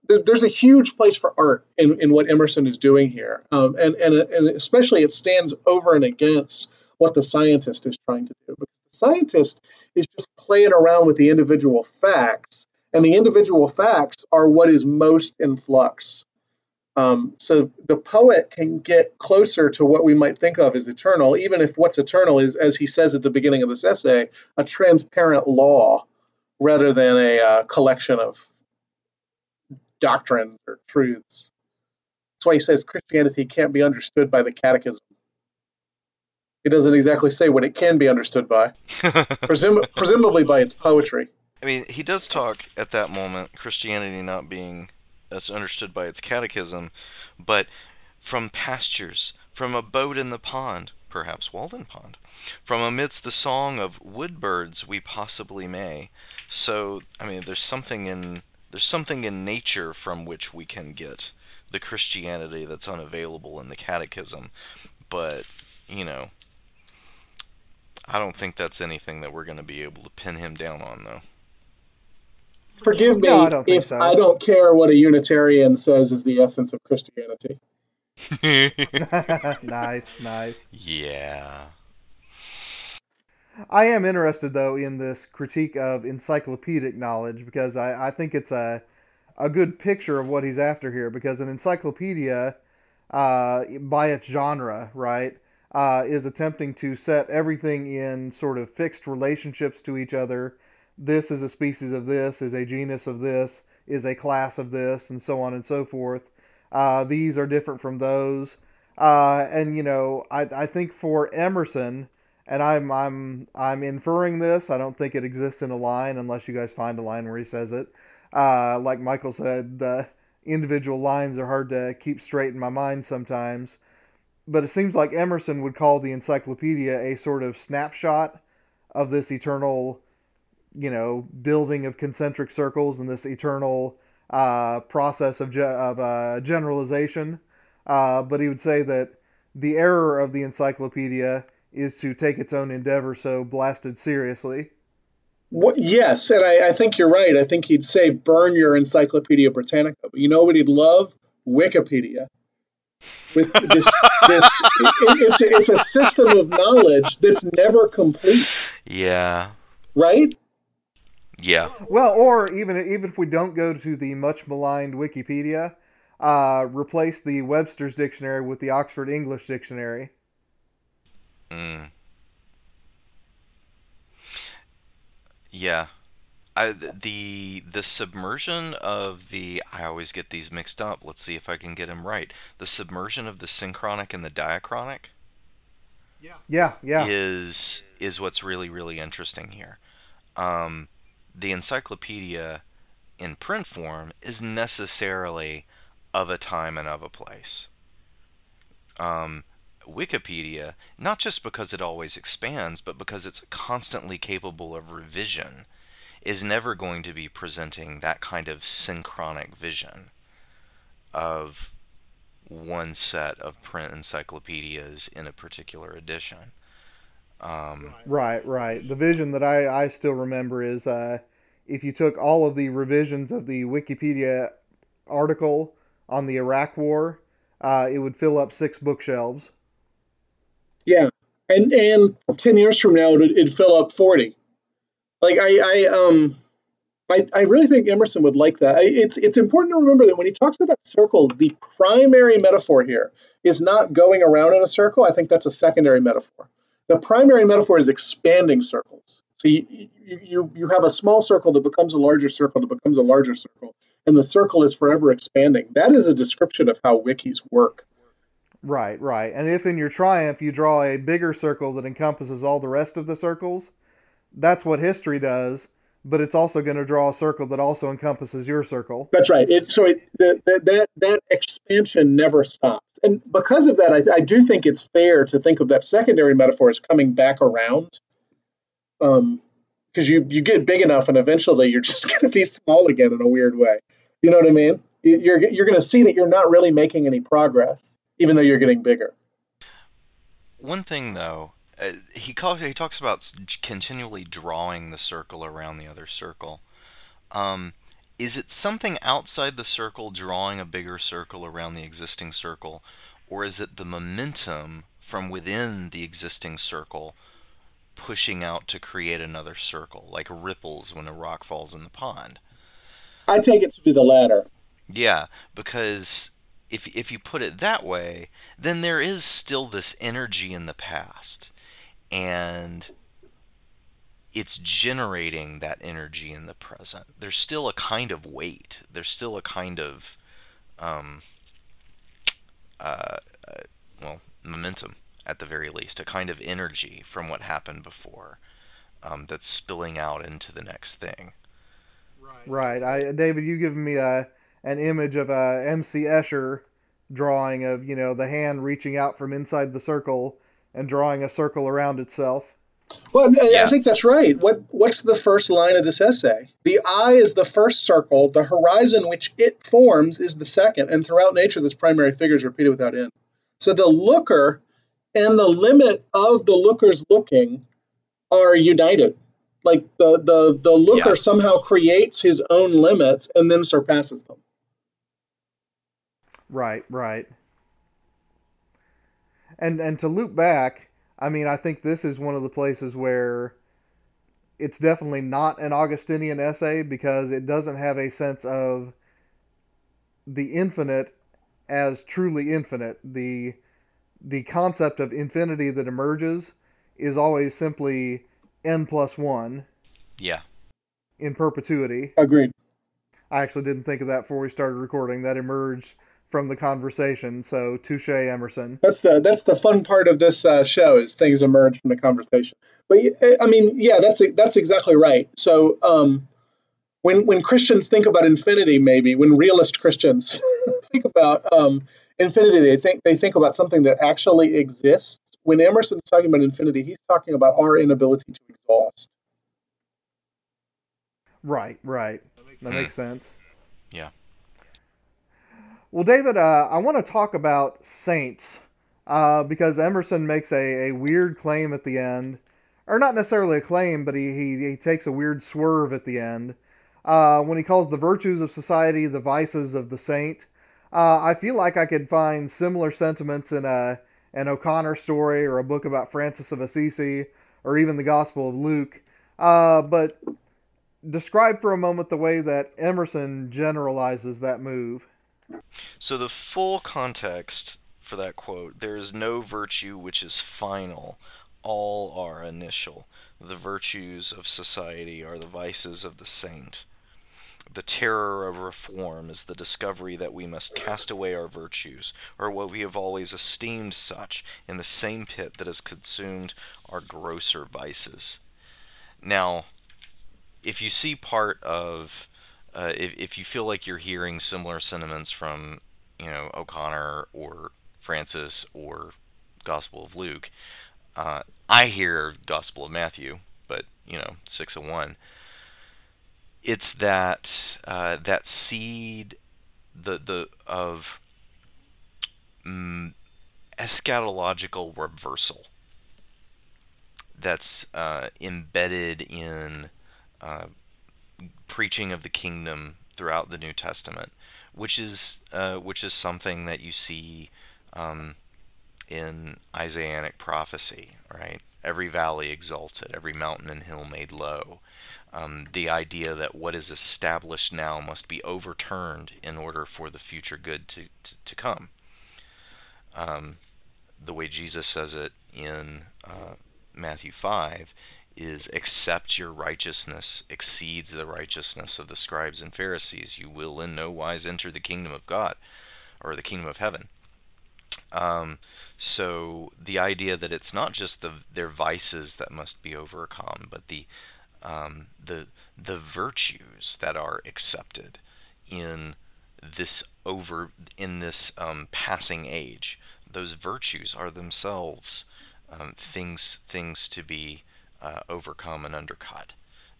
there's a huge place for art in, in what Emerson is doing here, um, and, and and especially it stands over and against what the scientist is trying to do. Because the scientist is just playing around with the individual facts, and the individual facts are what is most in flux. Um, so the poet can get closer to what we might think of as eternal, even if what's eternal is, as he says at the beginning of this essay, a transparent law rather than a uh, collection of doctrines or truths. That's why he says Christianity can't be understood by the catechism. He doesn't exactly say what it can be understood by, [laughs] presum- presumably by its poetry. I mean, he does talk at that moment Christianity not being as understood by its catechism, but from pastures, from a boat in the pond, perhaps Walden Pond, from amidst the song of wood birds we possibly may. So, I mean, there's something in there's something in nature from which we can get the Christianity that's unavailable in the catechism, but you know, I don't think that's anything that we're going to be able to pin him down on, though. Forgive me No, I don't think if so. I don't care what a Unitarian says is the essence of Christianity. [laughs] [laughs] nice, nice. yeah. I am interested though in this critique of encyclopedic knowledge because I, I think it's a a good picture of what he's after here because an encyclopedia uh, by its genre right uh, is attempting to set everything in sort of fixed relationships to each other this is a species of this is a genus of this is a class of this and so on and so forth uh, these are different from those uh, and you know I, I think for emerson and I'm I'm I'm inferring this. I don't think it exists in a line unless you guys find a line where he says it. Uh, like Michial said, the individual lines are hard to keep straight in my mind sometimes. But it seems like Emerson would call the encyclopedia a sort of snapshot of this eternal, you know, building of concentric circles and this eternal uh, process of ge- of uh, generalization. uh, but he would say that the error of the encyclopedia is to take its own endeavor so blasted seriously. What, yes, and I, I think you're right. I think he'd say burn your Encyclopedia Britannica. But you know what he'd love? Wikipedia. With this, this it, it's, a, it's a system of knowledge that's never complete, Yeah. right? Yeah. Well, or even even if we don't go to the much maligned Wikipedia, uh, replace the Webster's Dictionary with the Oxford English Dictionary. Mm. Yeah. I, the the submersion of the I always get these mixed up. Let's see if I can get them right. The submersion of the synchronic and the diachronic Yeah, yeah, Yeah. is is what's really really interesting here. Um, the encyclopedia in print form is necessarily of a time and of a place. Um, Wikipedia, not just because it always expands, but because it's constantly capable of revision, is never going to be presenting that kind of synchronic vision of one set of print encyclopedias in a particular edition. Um, right, right. The vision that I, I still remember is uh, if you took all of the revisions of the Wikipedia article on the Iraq War, uh, it would fill up six bookshelves. Yeah, and and ten years from now, it'd, it'd fill up forty. Like I, I um, I, I really think Emerson would like that. I, it's it's important to remember that when he talks about circles, the primary metaphor here is not going around in a circle. I think that's a secondary metaphor. The primary metaphor is expanding circles. So you, you, you, you have a small circle that becomes a larger circle that becomes a larger circle, and the circle is forever expanding. That is a description of how wikis work. Right, right. And if in your triumph you draw a bigger circle that encompasses all the rest of the circles, that's what history does. But it's also going to draw a circle that also encompasses your circle. That's right. It, so it, the, the, that that expansion never stops, and because of that, I, I do think it's fair to think of that secondary metaphor as coming back around. Um, because you you get big enough, and eventually you're [laughs] just going to be small again in a weird way. You know what I mean? You- You're you're going to see that you're not really making any progress, even though you're getting bigger. One thing though, uh, he calls he talks about continually drawing the circle around the other circle. Um, is it something outside the circle drawing a bigger circle around the existing circle, or is it the momentum from within the existing circle pushing out to create another circle, like ripples when a rock falls in the pond? I take it to be the latter. Yeah, because if if you put it that way, then there is still this energy in the past, and it's generating that energy in the present. There's still a kind of weight. There's still a kind of um, uh, uh, well, momentum at the very least, a kind of energy from what happened before um, that's spilling out into the next thing. Right. Right. I, David, you given me a an image of a MC Escher drawing of you know the hand reaching out from inside the circle and drawing a circle around itself. Well, I- I think that's right. What what's the first line of this essay? The eye is the first circle. The horizon which it forms is the second. And throughout nature, this primary figure is repeated without end. So the looker and the limit of the looker's looking are united. Like the the the looker Yeah. somehow creates his own limits and then surpasses them. Right, right. And and to loop back, I mean, I think this is one of the places where it's definitely not an Augustinian essay because it doesn't have a sense of the infinite as truly infinite. The the concept of infinity that emerges is always simply n plus one Yeah. in perpetuity. Agreed. I actually didn't think of that before we started recording. That emerged from the conversation. So touche, Emerson. That's the that's the fun part of this uh, show is things emerge from the conversation. But I mean, yeah, that's that's exactly right. So um, when when Christians think about infinity, maybe when realist Christians [laughs] think about um, infinity, they think they think about something that actually exists. When Emerson's talking about infinity, he's talking about our inability to exhaust. Right, right. That makes sense. Yeah. Well, David, uh, I want to talk about saints uh, because Emerson makes a, a weird claim at the end, or not necessarily a claim, but he, he, he takes a weird swerve at the end uh, when he calls the virtues of society the vices of the saint. Uh, I feel like I could find similar sentiments in a an O'Connor story or a book about Francis of Assisi or even the Gospel of Luke. Uh, but describe for a moment the way that Emerson generalizes that move. So the full context for that quote, there is no virtue which is final. All are initial. The virtues of society are the vices of the saint. The terror of reform is the discovery that we must cast away our virtues, or what we have always esteemed such, in the same pit that has consumed our grosser vices. Now, if you see part of, uh, if, if you feel like you're hearing similar sentiments from, you know, O'Connor or Francis or Gospel of Luke, uh, I hear Gospel of Matthew, but you know, six of one. It's that uh, that seed the the of mm, eschatological reversal that's uh, embedded in uh, preaching of the kingdom throughout the New Testament, which is uh, which is something that you see um, in Isaianic prophecy, right? Every valley exalted, every mountain and hill made low um, the idea that what is established now must be overturned in order for the future good to, to, to come. Um, the way Jesus says it in uh, Matthew 5 is except your righteousness exceeds the righteousness of the scribes and Pharisees, you will in no wise enter the kingdom of God or the kingdom of heaven. Um, so the idea that it's not just the, their vices that must be overcome, but the um, the the virtues that are accepted in this over in this um, passing age. Those virtues are themselves um, things things to be uh, overcome and undercut.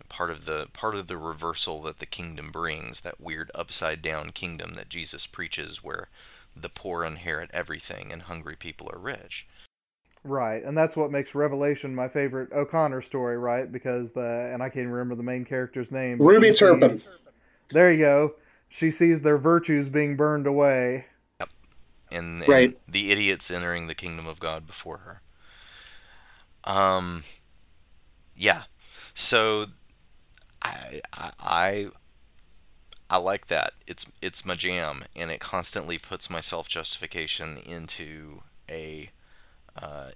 Part of the part of the reversal that the kingdom brings, that weird upside down kingdom that Jesus preaches, where the poor inherit everything and hungry people are rich. Right, and that's what makes Revelation my favorite O'Connor story, right? Because the and I can't even remember the main character's name. Ruby Turpin. Sees, there you go. She sees their virtues being burned away. Yep. And, and right. the idiots entering the kingdom of God before her. Um. Yeah. So, I I I like that. It's it's my jam, and it constantly puts my self justification into a uh,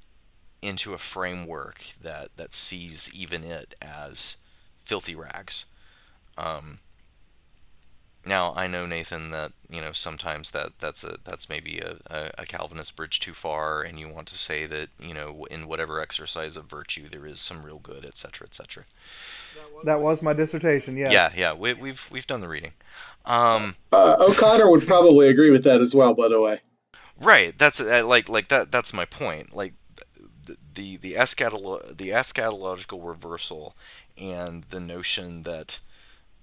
into a framework that that sees even it as filthy rags. Um, now I know Nathan that you know sometimes that that's a that's maybe a, a, a Calvinist bridge too far, and you want to say that you know in whatever exercise of virtue there is some real good, etc., etc. That was my dissertation. Yes. Yeah, yeah, we, we've we've done the reading. Um, uh, O'Connor would probably agree with that as well. By the way. Right. That's uh, like like that. That's my point. Like the the the, eschatolo- the eschatological reversal and the notion that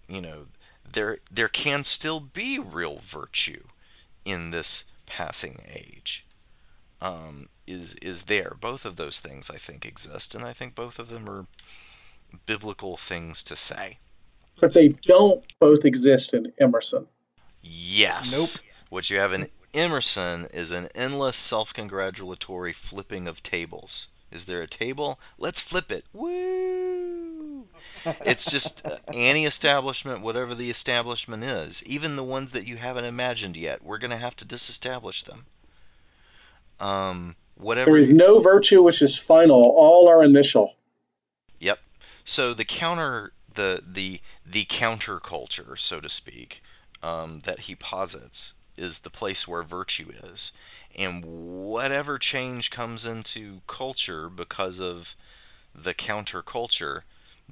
you know there there can still be real virtue in this passing age um, is is there. Both of those things I think exist, and I think both of them are biblical things to say. But they don't both exist in Emerson. Yes. Nope. What you have in Emerson is an endless self congratulatory flipping of tables. Is there a table? Let's flip it. Woo! [laughs] it's just uh, any establishment, whatever the establishment is, even the ones that you haven't imagined yet, we're going to have to disestablish them. Um, whatever. There is no virtue which is final. All are initial. Yep. So the counter, the the the counterculture, so to speak, um, that he posits is the place where virtue is. And whatever change comes into culture because of the counterculture,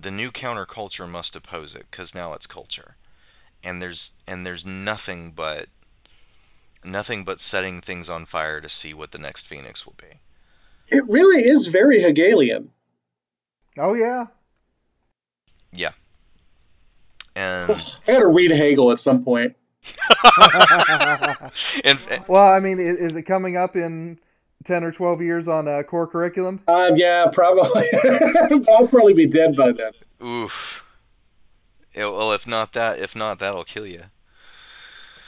the new counterculture must oppose it because now it's culture. And there's and there's nothing but nothing but setting things on fire to see what the next phoenix will be. It really is very Hegelian. Oh yeah. Yeah. And I got to read Hegel at some point. [laughs] and, Well, I mean, is, is it coming up in ten or twelve years on uh, core curriculum? Um, yeah, probably. [laughs] I'll probably be dead by then. oof. Yeah, well, if not that, if not, that'll kill you.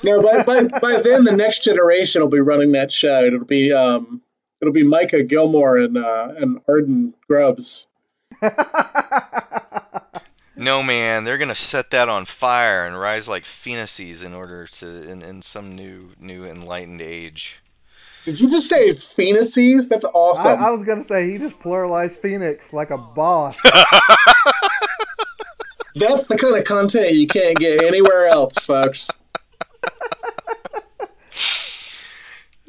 No, by, by by then the next generation will be running that show. It'll be um, it'll be Micah Gilmour and uh, and Arden Grubbs. [laughs] No, man, they're gonna set that on fire and rise like phoenixes in order to in, in some new new enlightened age. Did you just say Phoenixes? That's I, awesome. I was gonna say he just pluralized Phoenix like a boss. [laughs] That's the kind of content you can't get anywhere else, folks. [laughs]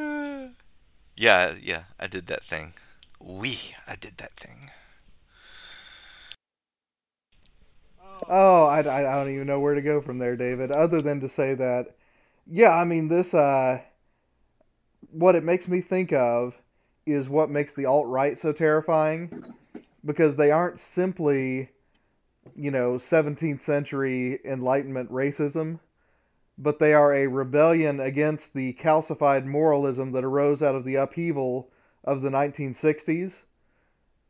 yeah, yeah, I did that thing. We, I did that thing. Oh, I, I, don't even know where to go from there, David, other than to say that, yeah, I mean, this, uh, what it makes me think of is what makes the alt right so terrifying because they aren't simply, you know, 17th century Enlightenment racism, but they are a rebellion against the calcified moralism that arose out of the upheaval of the 1960s.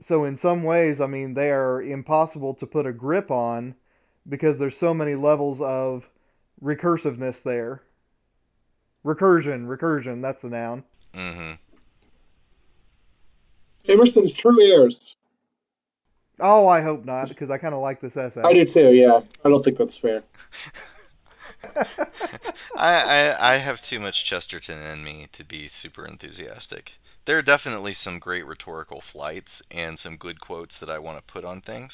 So, in some ways, I mean, they are impossible to put a grip on because there's so many levels of recursiveness there. Recursion, recursion, that's the noun. hmm Emerson's true heirs. Oh, I hope not, because I kind of like this essay. I do too. Yeah, I don't think that's fair. [laughs] I, I I have too much Chesterton in me to be super enthusiastic. There are definitely some great rhetorical flights and some good quotes that I want to put on things.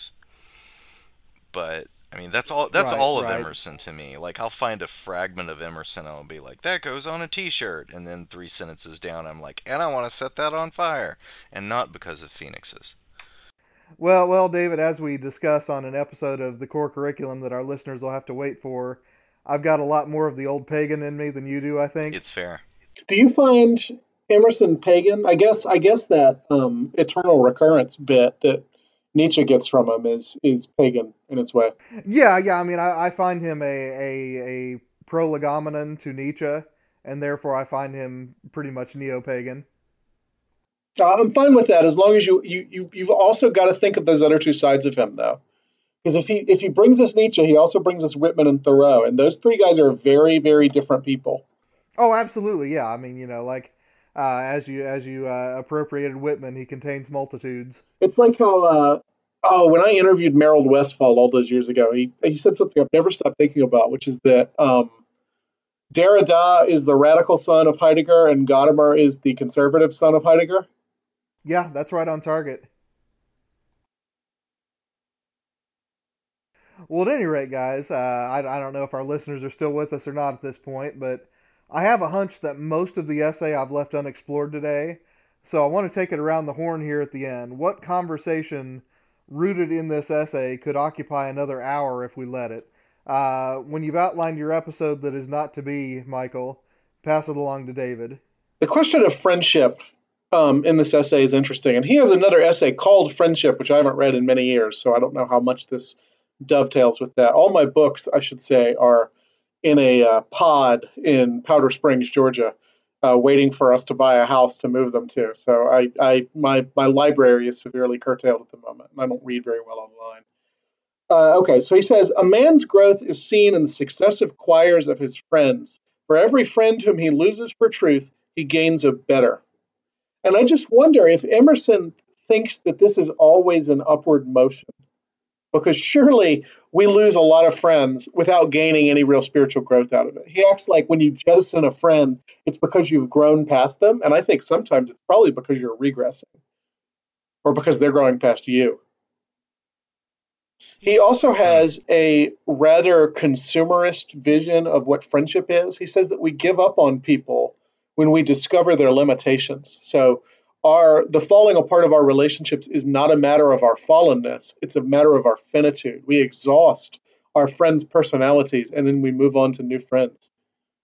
But I mean that's all that's Right, all of right. Emerson to me. Like I'll find a fragment of Emerson and I'll be like, that goes on a t shirt and then three sentences down I'm like, and I want to set that on fire and not because of phoenixes. Well, well, David, as we discuss on an episode of the core curriculum that our listeners will have to wait for, I've got a lot more of the old pagan in me than you do, I think. It's fair. Do you find Emerson pagan? I guess I guess that um, eternal recurrence bit that Nietzsche gets from him is is pagan in its way. Yeah, yeah. I mean, I, I find him a a, a prolegomena to Nietzsche, and therefore I find him pretty much neo pagan. Uh, I'm fine with that as long as you you, you you've also got to think of those other two sides of him though. Because if he if he brings us Nietzsche, he also brings us Whitman and Thoreau, and those three guys are very very different people. Oh, absolutely. Yeah. I mean, you know, like uh, as you as you uh, appropriated Whitman, he contains multitudes. It's like how uh, oh when I interviewed Merold Westphal all those years ago, he he said something I've never stopped thinking about, which is that um, Derrida is the radical son of Heidegger, and Gadamer is the conservative son of Heidegger. Yeah, that's right on target. Well, at any rate, guys, uh, I, I don't know if our listeners are still with us or not at this point, but I have a hunch that most of the essay I've left unexplored today. So I want to take it around the horn here at the end. What conversation rooted in this essay could occupy another hour if we let it? Uh, when you've outlined your episode that is not to be, Michial, pass it along to David. The question of friendship um, in this essay is interesting, and he has another essay called Friendship, which I haven't read in many years, so I don't know how much this dovetails with that. All my books, I should say, are in a uh, pod in Powder Springs, Georgia, uh, waiting for us to buy a house to move them to. So I, I my my library is severely curtailed at the moment, and I don't read very well online. Uh, okay, so he says a man's growth is seen in the successive choirs of his friends. For every friend whom he loses for truth, he gains a better. And I just wonder if Emerson thinks that this is always an upward motion. Because surely we lose a lot of friends without gaining any real spiritual growth out of it. He acts like when you jettison a friend, it's because you've grown past them. And I think sometimes it's probably because you're regressing or because they're growing past you. He also has a rather consumerist vision of what friendship is. He says that we give up on people when we discover their limitations. So our the falling apart of our relationships is not a matter of our fallenness, it's a matter of our finitude. We exhaust our friends' personalities and then we move on to new friends.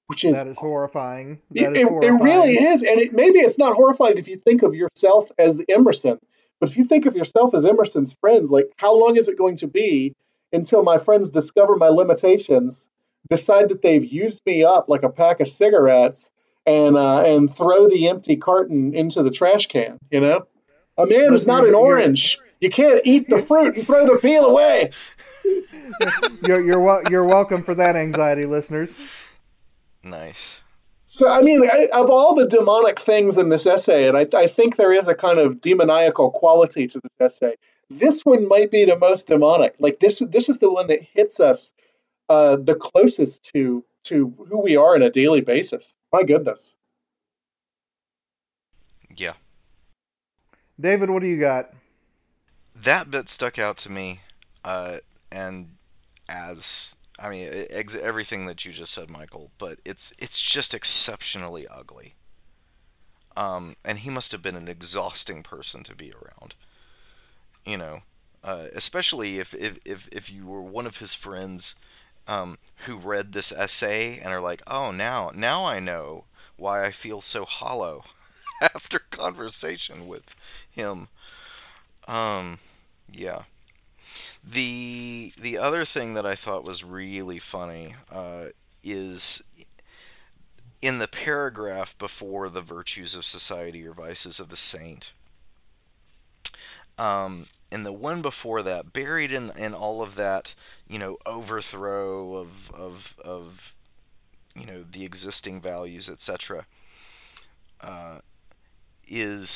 Which is That is horrifying. it, That is it- it really is, and it, maybe it's not horrifying if you think of yourself as the Emerson, but if you think of yourself as Emerson's friends, like how long is it going to be until my friends discover my limitations, decide that they've used me up like a pack of cigarettes, and uh, and throw the empty carton into the trash can. You know, a man is not an orange. You can't eat the fruit and throw the peel away. You're you're wel- you're welcome for that anxiety, listeners. Nice. So, I mean, I, of all the demonic things in this essay, and I, I think there is a kind of demoniacal quality to this essay, this one might be the most demonic. Like this, this is the one that hits us uh, the closest to to who we are on a daily basis. My goodness. Yeah. David, what do you got? that bit stuck out to me, uh, and as I mean ex- everything that you just said, Michial, but it's it's just exceptionally ugly. Um, and he must have been an exhausting person to be around. You know, uh, especially if if if if you were one of his friends um, who read this essay and are like, oh, now now I know why I feel so hollow [laughs] after conversation with him. Um, yeah. The the other thing that I thought was really funny uh, is in the paragraph before the virtues of society or vices of the saint. Um, in the one before that, buried in in all of that, you know, overthrow of of of you know the existing values, etc. Uh, is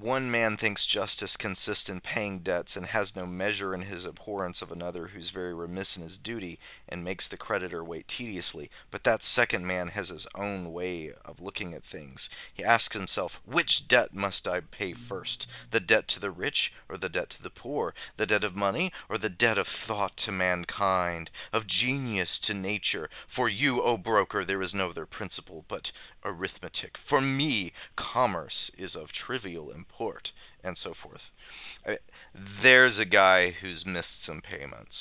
one man thinks justice consists in paying debts and has no measure in his abhorrence of another who's very remiss in his duty and makes the creditor wait tediously. But that second man has his own way of looking at things. He asks himself, which debt must I pay first? The debt to the rich or the debt to the poor? The debt of money or the debt of thought to mankind? Of genius to nature? For you, O broker, there is no other principle but arithmetic. For me, commerce is of trivial import, and so forth. I, there's a guy who's missed some payments.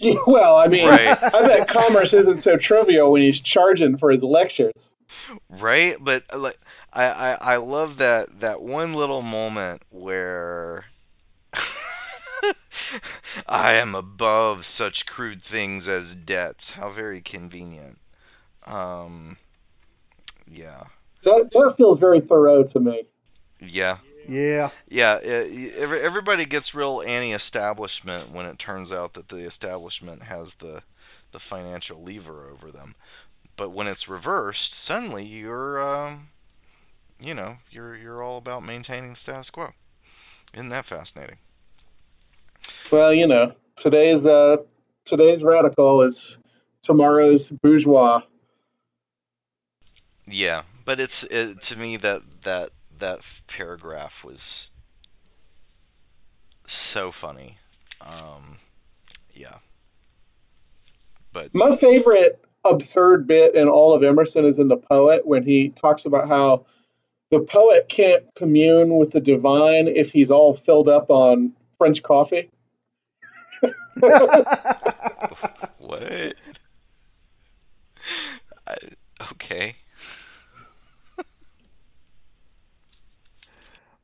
[laughs] Well, I mean, Right. I bet commerce isn't so trivial when he's charging for his lectures. right but uh, like I, I i love that that one little moment where [laughs] i am above such crude things as debts how very convenient um yeah That, that feels very thorough to me. Yeah Yeah. yeah it, y- every, everybody gets real anti-establishment when it turns out that the establishment has the the financial lever over them but when it's reversed suddenly you're um you know you're you're all about maintaining status quo isn't that fascinating Well, you know, today's uh, today's radical is tomorrow's bourgeois. yeah but it's it, to me that that that paragraph was so funny um yeah but My favorite absurd bit in all of Emerson is in the poet when he talks about how the poet can't commune with the divine if he's all filled up on French coffee. [laughs] What? I, okay.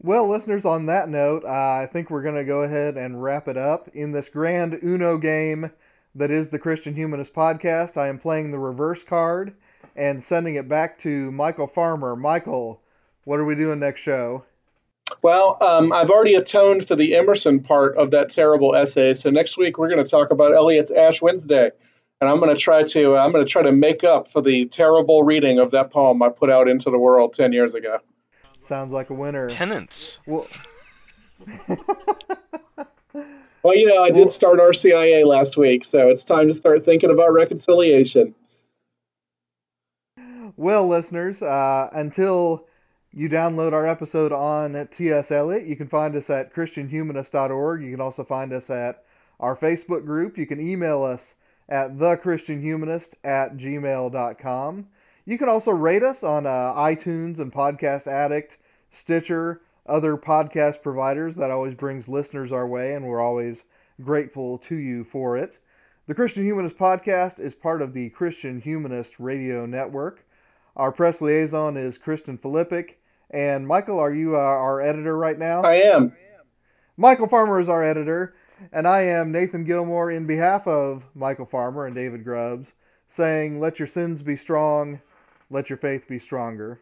Well, listeners, on that note, uh, I think we're going to go ahead and wrap it up. In this grand Uno game that is the Christian Humanist Podcast, I am playing the reverse card and sending it back to Michial Farmer. Michial, what are we doing next show? Well, um, I've already atoned for the Emerson part of that terrible essay, so next week we're going to talk about Eliot's Ash Wednesday, and I'm going to try to I'm going to try to make up for the terrible reading of that poem I put out into the world ten years ago. Sounds like a winner. Penance. Well, [laughs] Well, you know, I did start RCIA last week, so it's time to start thinking about reconciliation. well, listeners, uh, until you download our episode on T.S. Eliot, you can find us at ChristianHumanist.org. You can also find us at our Facebook group. You can email us at thechristianhumanist at gmail.com. You can also rate us on uh, iTunes and Podcast Addict, Stitcher, other podcast providers. That always brings listeners our way, and we're always grateful to you for it. The Christian Humanist Podcast is part of the Christian Humanist Radio Network. Our press liaison is Kristen Filippic. And Michial, are you uh, our editor right now? I am. Michial Farmer is our editor, and I am Nathan Gilmour in behalf of Michial Farmer and David Grubbs, saying, Let your sins be strong, let your faith be stronger.